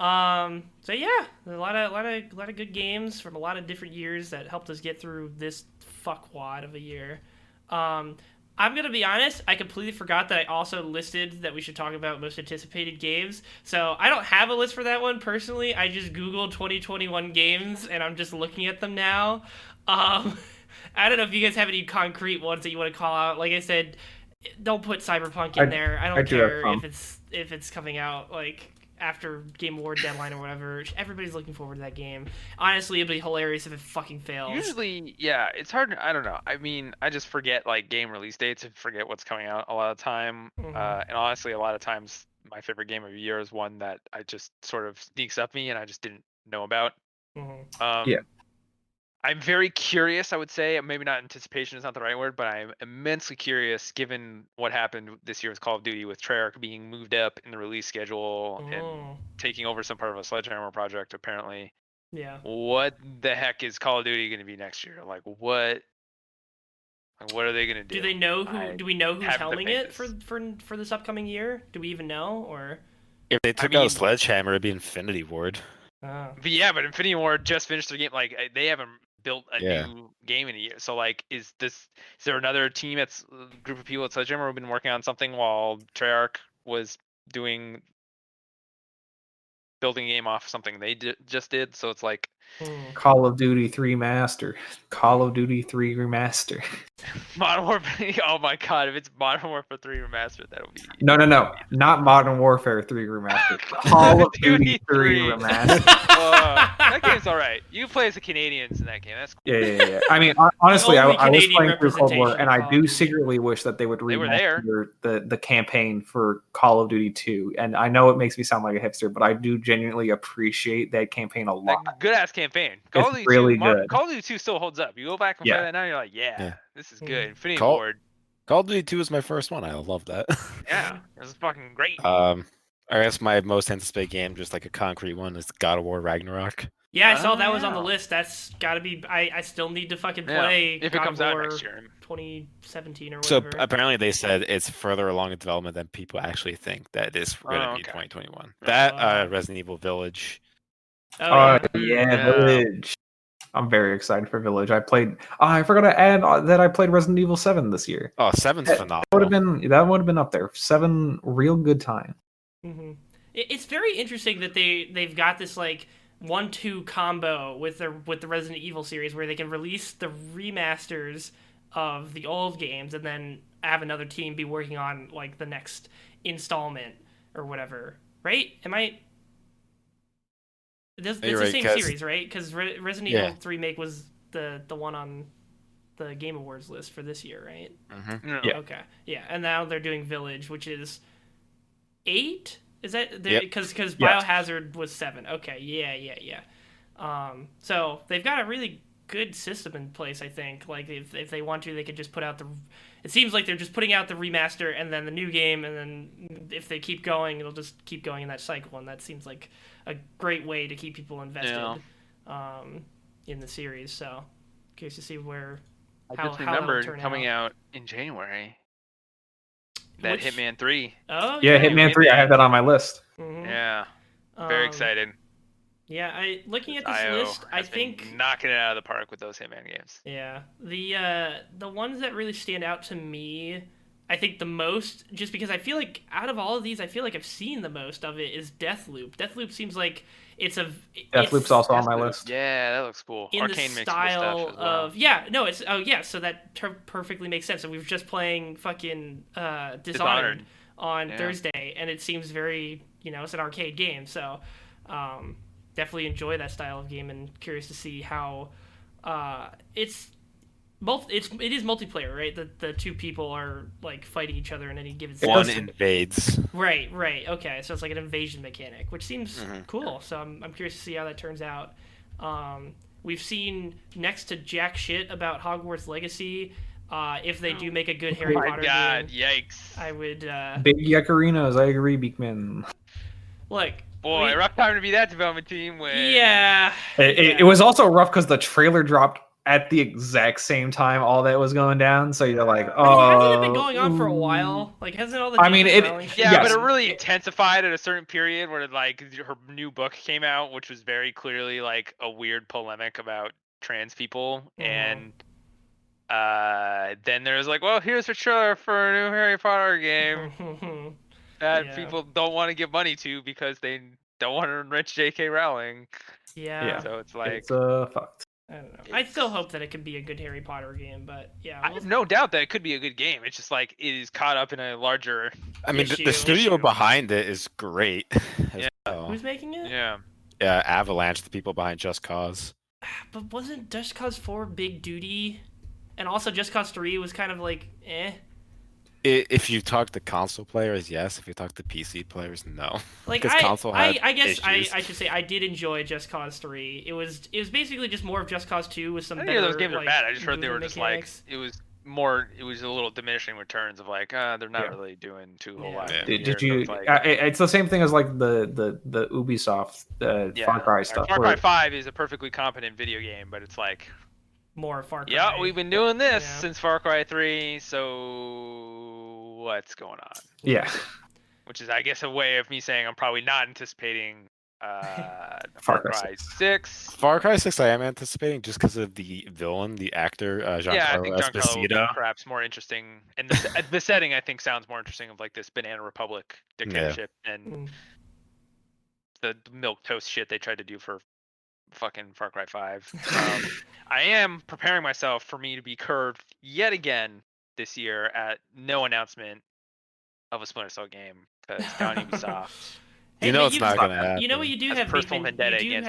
Um so yeah, a lot of a lot of a lot of good games from a lot of different years that helped us get through this fuckwad of a year. Um I'm gonna be honest. I completely forgot that I also listed that we should talk about most anticipated games. So I don't have a list for that one personally. I just googled 2021 games, and I'm just looking at them now. Um, I don't know if you guys have any concrete ones that you want to call out. Like I said, don't put Cyberpunk in I- there. I don't I care some. if it's if it's coming out like after Game Award deadline or whatever. Everybody's looking forward to that game. Honestly, it'd be hilarious if it fucking fails. Usually, yeah, it's hard. I don't know. I mean, I just forget like game release dates and forget what's coming out a lot of time. Mhm. Uh, and honestly, a lot of times, my favorite game of the year is one that I just sort of sneaks up me and I just didn't know about. Mhm. Um, Yeah. I'm very curious. I would say maybe not anticipation is not the right word, but I'm immensely curious given what happened this year with Call of Duty with Treyarch being moved up in the release schedule and Mm, taking over some part of a Sledgehammer project. Apparently, yeah. what the heck is Call of Duty going to be next year? Like what? like, What are they going to do? Do they know who? I do we know who's have helming it for for for this upcoming year? Do we even know or? If they took mean- out Sledgehammer, it'd be Infinity Ward. Oh. But yeah, but Infinity Ward just finished their game. Like uh, they haven't built a Yeah. new game in a year. So like, is this is there another team that's uh, group of people at Sledgehammer who've been working on something while Treyarch was doing building a game off something they just did? So it's like Hmm. Call of Duty 3 Master, Call of Duty 3 Remaster. Modern Warfare. Oh my god, if it's Modern Warfare 3 Remaster, that'll be No, no, no, not Modern Warfare 3 Remaster. Call of Duty 3 Remaster. Uh, that game's all right. You play as the Canadians in that game. That's cool. Yeah, yeah, yeah. I mean, honestly, I, I was playing through Cold War, and I do secretly wish that they would They were remaster the the campaign for Call of Duty 2. And I know it makes me sound like a hipster, but I do genuinely appreciate that campaign a lot. good ass campaign. Call of It's Duty really 2, Mar- good. Call of Duty 2 still holds up. You go back and Yeah. play that now, you're like, yeah, Yeah. this is good. Infinity Call- Ward, Call of Duty 2 was my first one. I love that. yeah, this is fucking great. um, I guess my most anticipated game, just like a concrete one, is God of War Ragnarok. Yeah, I saw Oh, that was on the list. That's got to be. I, I still need to fucking Yeah, play if it God comes of out War next year. 2017 or whatever. So apparently they said it's further along in development than people actually think that it's going to Oh, be 2021. That uh, Resident Evil Village. Oh, Oh, yeah. yeah, Yeah. Village. I'm very excited for Village. I played. Oh, I forgot to add uh, that I played Resident Evil 7 this year. Oh, seven's That- phenomenal. That would have been that would have been up there. Seven, real good time. hmm it's very interesting that they they've got this like one-two combo with their with the Resident Evil series where they can release the remasters of the old games and then have another team be working on like the next installment or whatever. right? Am I? This, it's You're the right, same 'cause- series, right? Because Re- Resident Yeah. Evil 3 Make was the the one on the Game Awards list for this year, right? Mhm. No. Yeah. Okay, yeah, and now they're doing Village, which is eight. Is that Yep. because because Yes. Biohazard was seven? Okay, yeah, yeah, yeah. Um, so they've got a really good system in place. I think like if if they want to, they could just put out the. It seems like they're just putting out the remaster and then the new game, and then if they keep going, it'll just keep going in that cycle, and that seems like a great way to keep people invested um, in the series. So curious to see where I how- just how that'll remembered coming out. out in January. That Which- Hitman 3. Oh Yeah, yeah Hitman Three. I have that on my list. mhm. Yeah, very Um, excited. Yeah, I looking at this IO list, I has been think knocking it out of the park with those Hitman games. yeah, the uh the ones that really stand out to me, I think the most just because I feel like out of all of these, I feel like I've seen the most of it is Deathloop. Deathloop seems like it's a it's Deathloop's also on my list. Yeah, that looks cool. in Arkane the makes style cool stuff as well. of yeah, no, it's oh yeah, so that ter- perfectly makes sense. So we were just playing fucking uh Dishonored, Dishonored. on Yeah. Thursday, and it seems very you know it's an arcade game, so um, definitely enjoy that style of game, and curious to see how uh, it's both it's it is multiplayer, right? The the two people are like fighting each other in any given It One does- invades. Right, right. Okay, so it's like an invasion mechanic, which seems Mhm. cool. So I'm, I'm curious to see how that turns out. Um, we've seen next to jack shit about Hogwarts Legacy. Uh, if they do make a good Harry Oh my Potter god, game, yikes. I would uh, Big Yakarinos. I agree, Beekman. look. Boy, we- rough time to be that development team when Yeah, It, it, yeah. it was also rough because the trailer dropped at the exact same time all that was going down. So you're like, I oh, mean, hasn't it been going on for a while? Like, hasn't all the I mean, it- Yeah, Yes. but it really intensified at a certain period where like her new book came out, which was very clearly like a weird polemic about trans people, Mhm. and uh, then there was like, well, here's a trailer for a new Harry Potter game that Yeah. people don't want to give money to because they don't want to enrich J.K. Rowling. yeah, Yeah. So it's like, it's uh, fucked. I don't know. I still hope that it could be a good Harry Potter game, but yeah, we'll- have no doubt that it could be a good game. It's just like it is caught up in a larger. I mean, the, Issue. the studio Issue. behind it is great. as Yeah. well. who's making it? Yeah. Yeah, Avalanche, the people behind Just Cause. But wasn't Just Cause 4 big duty? And also Just Cause 3 was kind of like, eh. I if you talk to console players, yes. If you talk to PC players, no. Like 'Cause I, console I, I guess I. I should say I did enjoy Just Cause 3. It was it was basically just more of Just Cause 2 with some I better those games like, are bad. I just heard they were movement just like it was more. It was a little diminishing returns of like, uh, they're not Yeah. really doing too whole Yeah. lot. Yeah. Did, did you? it's like- it- it's the same thing as like the the the Ubisoft uh, yeah, Far Cry stuff. Far Cry Five is a perfectly competent video game, but it's like, more Far Cry. yeah, we've been doing this Yeah. since Far Cry Three, so what's going on? yeah, Which is, I guess, a way of me saying I'm probably not anticipating uh, Far Far Cry Cry Six. Far Cry 6, I am anticipating just because of the villain, the actor, uh, Giancarlo yeah, I think Giancarlo will perhaps more interesting, and the, the setting I think sounds more interesting of like this Banana Republic dictatorship and Mm. the milk toast shit they tried to do for fucking Far Cry Five. Um, I am preparing myself for me to be curved yet again this year at no announcement of a Splinter Cell game because down Ubisoft. You know it's you- not going to happen. You know what you do That's have, personal Beekman? vendetta You do against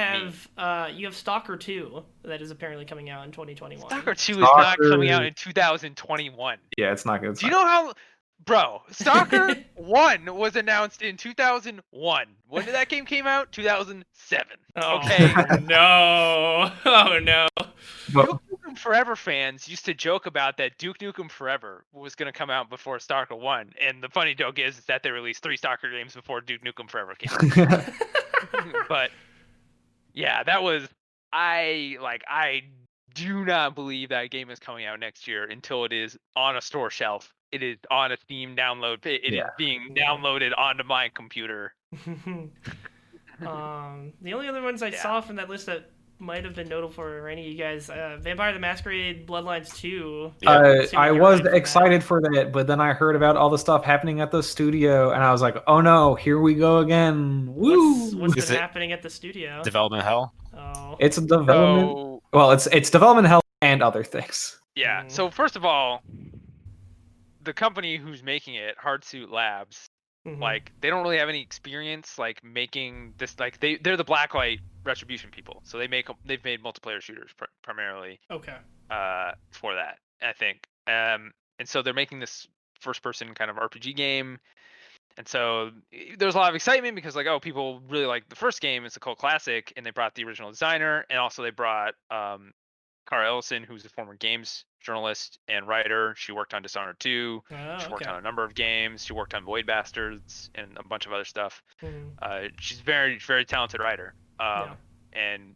me. have uh, you have Stalker 2 that is apparently coming out in 2021. Stalker Two is not coming out in 2021. yeah, it's not good. Do you know how, bro? Stalker One was announced in 2001. When did that game came out? 2007. Oh, Okay. no. Oh no. But- Duke Nukem Forever fans used to joke about that Duke Nukem Forever was going to come out before Stalker 1. And the funny joke is, is that they released three Stalker games before Duke Nukem Forever came out. but yeah, that was I like I do not believe that game is coming out next year until it is on a store shelf. It is on a Steam download. It it is Yeah. being downloaded onto my computer. um, the only other ones I Yeah. saw from that list that might have been notable for any of you guys, uh, Vampire the Masquerade Bloodlines 2. Yeah. Uh, I was right for that. excited for that, but then I heard about all the stuff happening at the studio, and I was like, "Oh no, here we go again!" Woo! What's, what's Is been it- happening at the studio? Development hell. oh. It's a development. So Well, it's it's development hell and other things. Yeah. Mm. So first of all, the company who's making it, Hardsuit Labs, Mhm. like they don't really have any experience like making this like they they're the blacklight retribution people so they make they've made multiplayer shooters pr- primarily okay. uh for that i think um and so they're making this first person kind of rpg game and so there's a lot of excitement because like oh people really like the first game it's a cult classic and they brought the original designer and also they brought um Cara Ellison, who's a former games journalist and writer. She worked on Dishonored 2. Oh, She worked okay. on a number of games. She worked on Void Bastards and a bunch of other stuff. Mhm. Uh, she's very, very talented writer. Um, And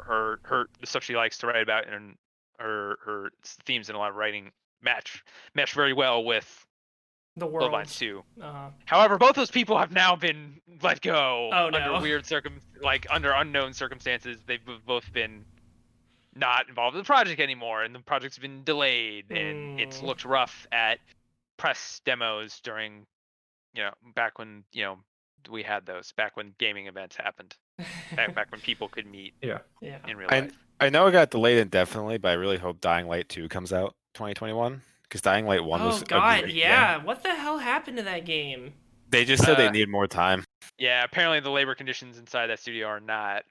her her the stuff she likes to write about and her her themes and a lot of writing match match very well with The world. Bloodlines 2. Uh-huh. However, both those people have now been let go Oh, under no. weird circum like under unknown circumstances. They've both been not involved in the project anymore, and the project's been delayed, and it's Mm. looked rough at press demos during, you know, back when you know we had those, back when gaming events happened, back back when people could meet yeah. yeah in real I- life. I know it got delayed indefinitely, but I really hope Dying Light 2 comes out 2021 because Dying Light 1 was Oh a God, great yeah. game. What the hell happened to that game? They just said Uh, they need more time. Yeah, apparently the labor conditions inside that studio are not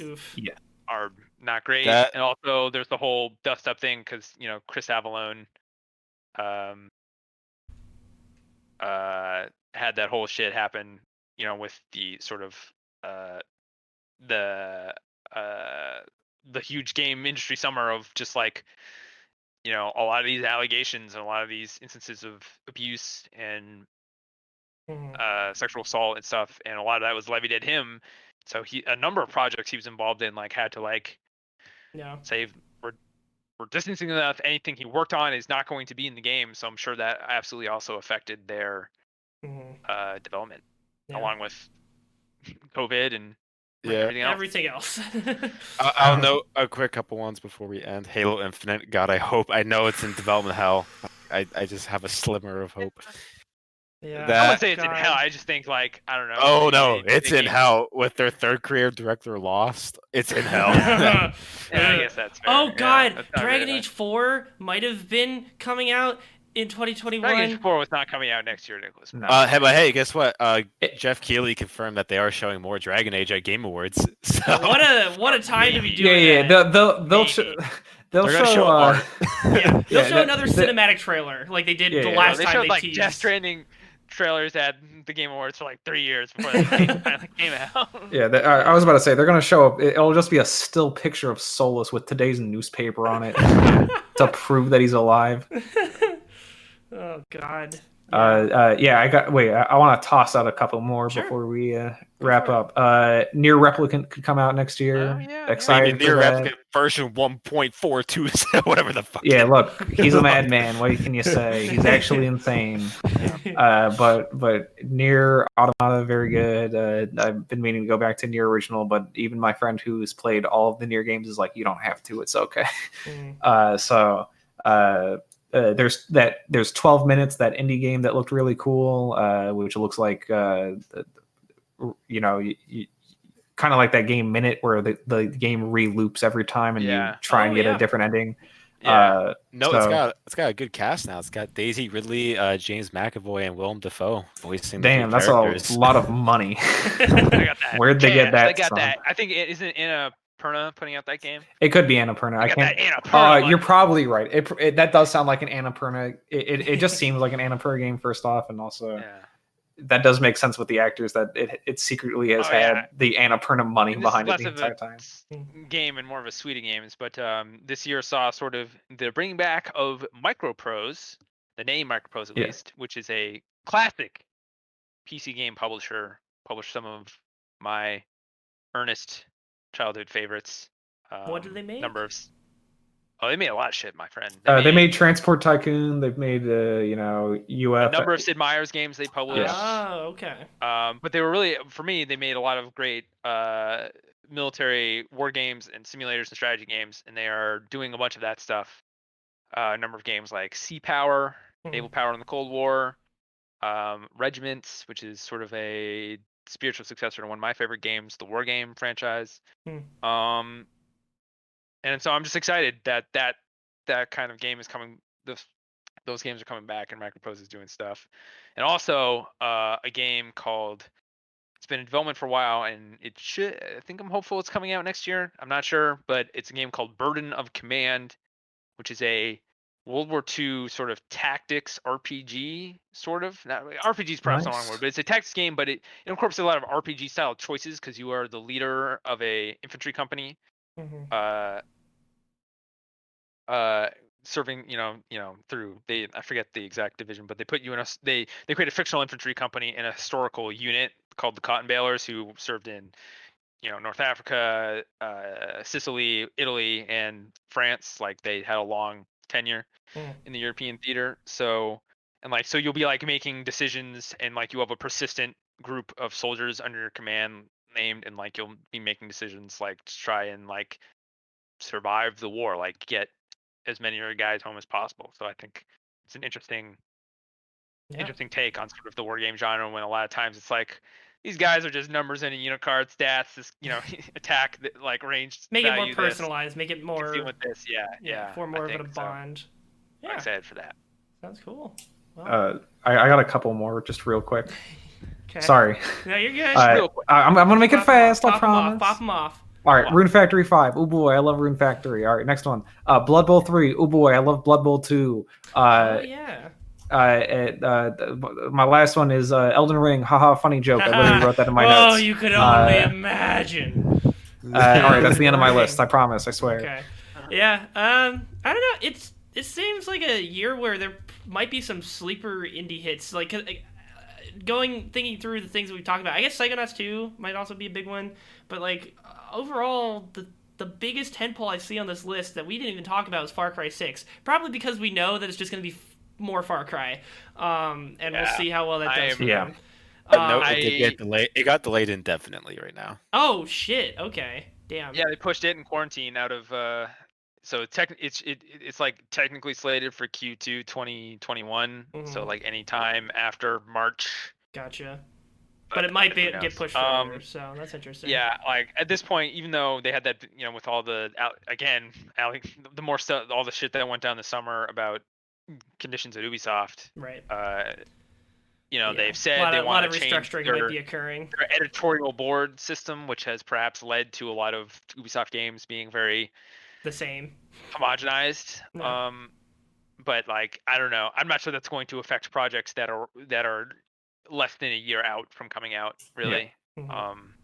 Oof. yeah are not great. That- And also, there's the whole dust up thing because you know Chris Avellone, um, uh, had that whole shit happen. You know, with the sort of uh, the uh, the huge game industry summer of just like you know a lot of these allegations and a lot of these instances of abuse and Mhm. uh, sexual assault and stuff, and a lot of that was levied at him. So he a number of projects he was involved in like had to like Yeah. Save. we're we're distancing enough. Anything he worked on is not going to be in the game. So I'm sure that absolutely also affected their mm-hmm. uh, development, Yeah. along with COVID and Yeah. everything else. Everything else. I'll, I'll note a quick couple ones before we end. Halo Infinite. God, I hope. I know it's in development hell. I, I just have a slimmer of hope. yeah. I That- wouldn't say it's in hell. I just think like I don't know. Oh no, it's they in hell with their third creative director Lost. It's in hell. Yeah, I guess that's fair. oh Yeah, God, that's Dragon very Age Four might have been coming out in 2021. Dragon Age 4 was not coming out next year, Nicholas. No. uh, hey, but hey, guess what? Uh, Geoff Keighley confirmed that they are showing more Dragon Age at Game Awards. So What a what a time to be doing yeah. that. They'll they'll, they'll Maybe. show they'll show, show uh, yeah, they'll Yeah, show that- another that- cinematic trailer like they did Yeah, the yeah. last they time showed they like teased. Death Stranding trailers at the Game Awards for like three years before the game finally came out. Yeah, they, I, I was about to say they're gonna show up. It'll just be a still picture of Solas with today's newspaper on it to prove that he's alive. oh God. Uh, uh, yeah, I got. Wait, I, I want to toss out a couple more Sure. before we uh, wrap for it. up. Uh, Nier Replicant could come out next year. Oh, yeah, yeah. Excited Maybe for Nier Replicant version 1.42, whatever the fuck. Yeah, look, he's a madman. What can you say? He's actually insane. Uh, but but Nier Automata, very good. Uh, I've been meaning to go back to Nier original, but even my friend who's played all of the Nier games is like, you don't have to. It's okay. Mm. Uh, so uh, uh, there's that there's 12 minutes that indie game that looked really cool, uh, which looks like uh, you know you, you, kind of like that game Minute where the, the game re-loops every time and Yeah. you try and Oh, get yeah. a different ending. Yeah. Uh, No, it's got it's got a good cast now. It's got Daisy Ridley, uh, James McAvoy, and Willem Dafoe voicing. damn, that's characters. a lot of money. I got that. Where'd they get that I got from? that. I think it isn't Anna Perna putting out that game. it could be Annapurna. I got can't. that Anna Uh, you're probably right. It, it that does sound like an Annapurna. It, it, it just seems like an Annapurna game first off, and also yeah. that does make sense with the actors that it it secretly has Oh, had yeah. the Annapurna money this behind it the entire time. game and more of a suite of games. But um, this year saw sort of the bringing back of Microprose, the name Microprose at Yeah. least, which is a classic PC game publisher. Published some of my earnest childhood favorites. Um, What did they make? Number of. Oh, they made a lot of shit, my friend. Uh, they made Transport Tycoon. They've made uh, you know a number of Sid Meier's games they published. Oh, okay. Um, but they were really, for me, they made a lot of great uh, military war games and simulators and strategy games, and they are doing a bunch of that stuff. Uh, a number of games like Sea Power, Mhm. Naval Power in the Cold War, um, Regiments, which is sort of a spiritual successor to one of my favorite games, the War Game franchise. Hmm. Um, and so I'm just excited that that that kind of game is coming. The those games are coming back, and Microprose is doing stuff, and also uh, a game called. It's been in development for a while, and it should. I think I'm hopeful it's coming out next year. I'm not sure, but it's a game called Burden of Command, which is a World War II sort of tactics RPG, sort of. Not, RPG is perhaps the wrong word, but it's a tactics game, but it, it incorporates a lot of RPG style choices because you are the leader of a infantry company Mhm. uh uh serving you know you know through they i forget the exact division but they put you in a they they create a fictional infantry company in a historical unit called the cotton balers who served in you know north africa uh sicily italy and france like they had a long tenure Mm. in the european theater so and like so you'll be like making decisions and like you have a persistent group of soldiers under your command named and like you'll be making decisions like to try and like survive the war like get as many of your guys home as possible so i think it's an interesting Yeah. interesting take on sort of the war game genre when a lot of times it's like these guys are just numbers in a unit card stats this you know attack th- like range Make it more value this, personalized. Make it more. can deal with this yeah yeah, For I more of a think so. bond. i'm Yeah. excited for that Sounds cool. Well, Uh, I, I got a couple more, just real quick. okay. Sorry. No, you're good. Uh, real quick. I, I'm, I'm gonna make it Pop 'em off, fast. I pop 'em off, promise. Pop them off. All right, Rune Factory Five. Oh boy, I love Rune Factory. All right, next one. Uh, Blood Bowl Three. Oh boy, I love Blood Bowl Two. Uh, oh yeah. Uh, uh, uh, my last one is uh, Elden Ring. Haha, funny joke. I literally wrote that in my oh, notes. Oh, you could only imagine. All right, that's the end of my list. I promise. I swear. Okay. Yeah. Um. I don't know. It's it seems like a year where there might be some sleeper indie hits. Like going thinking through the things that we've talked about. I guess Psychonauts 2 might also be a big one. But like overall, the the biggest tentpole I see on this list that we didn't even talk about is Far Cry 6. Probably because we know that it's just going to be more Far Cry. Um. And we'll see how well that I does. am- for Yeah. them. no, Um, it, did get delayed. it got delayed indefinitely right now. Oh shit. Okay. Damn. Yeah, they pushed it in quarantine out of. uh So tech, it's it, it- it's like technically slated for Q2 2021. So Mhm. like any time after March. Gotcha. But it might be who get knows? pushed Um. So that's interesting. Yeah, like at this point, even though they had that, you know, with all the out again, Ale- the more stuff, all the shit that went down the summer about conditions at Ubisoft. Right. Uh, you know, Yeah. they've said they want lot of to change restructuring their, might be occurring. their editorial board system, which has perhaps led to a lot of Ubisoft games being very The same. homogenized. Yeah. Um, but like I don't know, I'm not sure that's going to affect projects that are that are less than a year out from coming out. Really. Mhm. Um,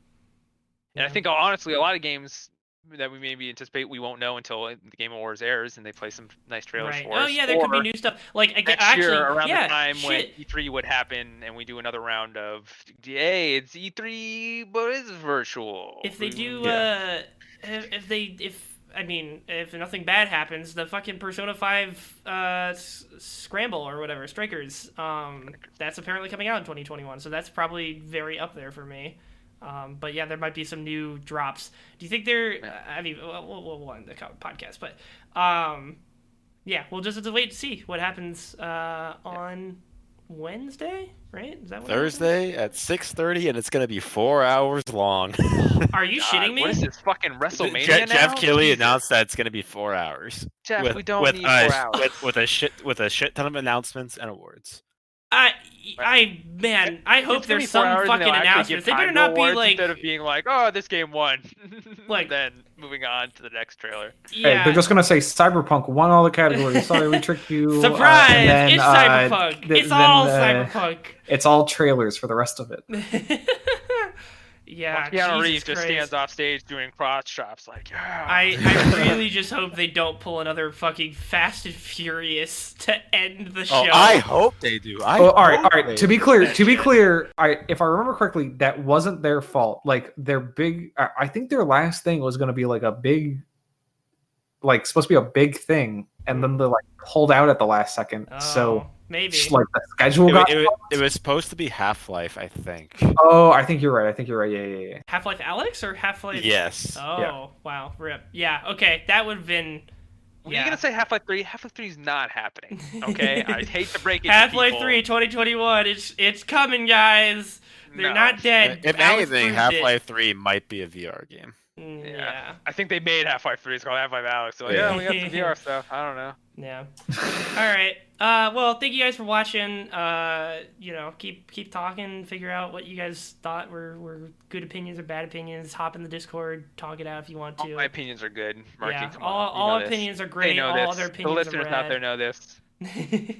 and I think honestly, a lot of games that we maybe anticipate we won't know until the Game Awards airs and they play some nice trailers right. for Oh us. yeah, there could be new stuff. Like next actually, year around yeah, the time when. E3 would happen and we do another round of hey, it's E3 but it's virtual. if they do, Yeah. uh, if, if they, if I mean, if nothing bad happens, the fucking Persona Five uh, s- scramble or whatever, Strikers, um, that's apparently coming out in 2021. So that's probably very up there for me. Um, but yeah, there might be some new drops. Do you think they're? Yeah. I mean, we'll, we'll, we'll end the podcast, but um, yeah, we'll just have to wait to see what happens uh, on Wednesday, right? Is that what happens? Thursday at 6:30, and it's gonna be four hours long. Are you God, shitting me? What is this fucking WrestleMania Geoff, now? Geoff Keighley Jesus. announced that it's gonna be four hours. Geoff, with, we don't with, need uh, four hours. With, with a shit with a shit ton of announcements and awards. I, I, man, I hope It's there's some fucking they'll announcements. They better not be like, instead of being like, oh, this game won. Like- then moving on to the next trailer. yeah. Hey, they're just gonna say Cyberpunk won all the categories. Sorry, we tricked you. uh, Surprise! and then, it's uh, cyberpunk. th- it's then, all uh, cyberpunk. It's all trailers for the rest of it. yeah, Keanu Jesus Reeves just Christ. stands off stage doing cross chops like, yeah. I, I really just hope they don't pull another fucking Fast and Furious to end the oh, show. Oh, I hope they do. I Oh, all right, all right. To be clear, to be clear, I if I remember correctly, that wasn't their fault. Like their big, I, I think their last thing was going to be like a big, like supposed to be a big thing, and then mm. they like pulled out at the last second. Oh, so maybe. just, like the schedule It, got. wa- it, it was supposed to be Half Life, I think. oh, I think you're right. I think you're right. Yeah, yeah, yeah. Half Life Alyx or Half Life? Yes. Oh Yeah. wow, rip. Yeah, okay, that would have been. Were yeah. you gonna say Half Life Three? Half Life Three is not happening. Okay, I hate to break it. to Half Life 3 2021. It's it's coming, guys. They're No. not dead. If Alyx anything, Half Life 3 might be a VR game. Yeah. yeah. I think they made Half Life 3. It's called Half Life Alyx. So yeah, we got some VR stuff. I don't know. Yeah. All right. Uh, well, thank you guys for watching. Uh, you know, keep keep talking. Figure out what you guys thought were, were good opinions or bad opinions. Hop in the Discord, talk it out if you want All to. my opinions are good. Marky, yeah. come all on. all know this. opinions are They great. know All this. other the opinions listeners are out there rad. know this.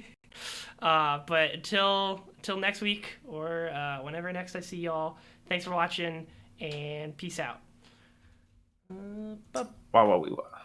uh, but until until next week or uh, whenever next I see y'all, thanks for watching and peace out. Uh, we wow.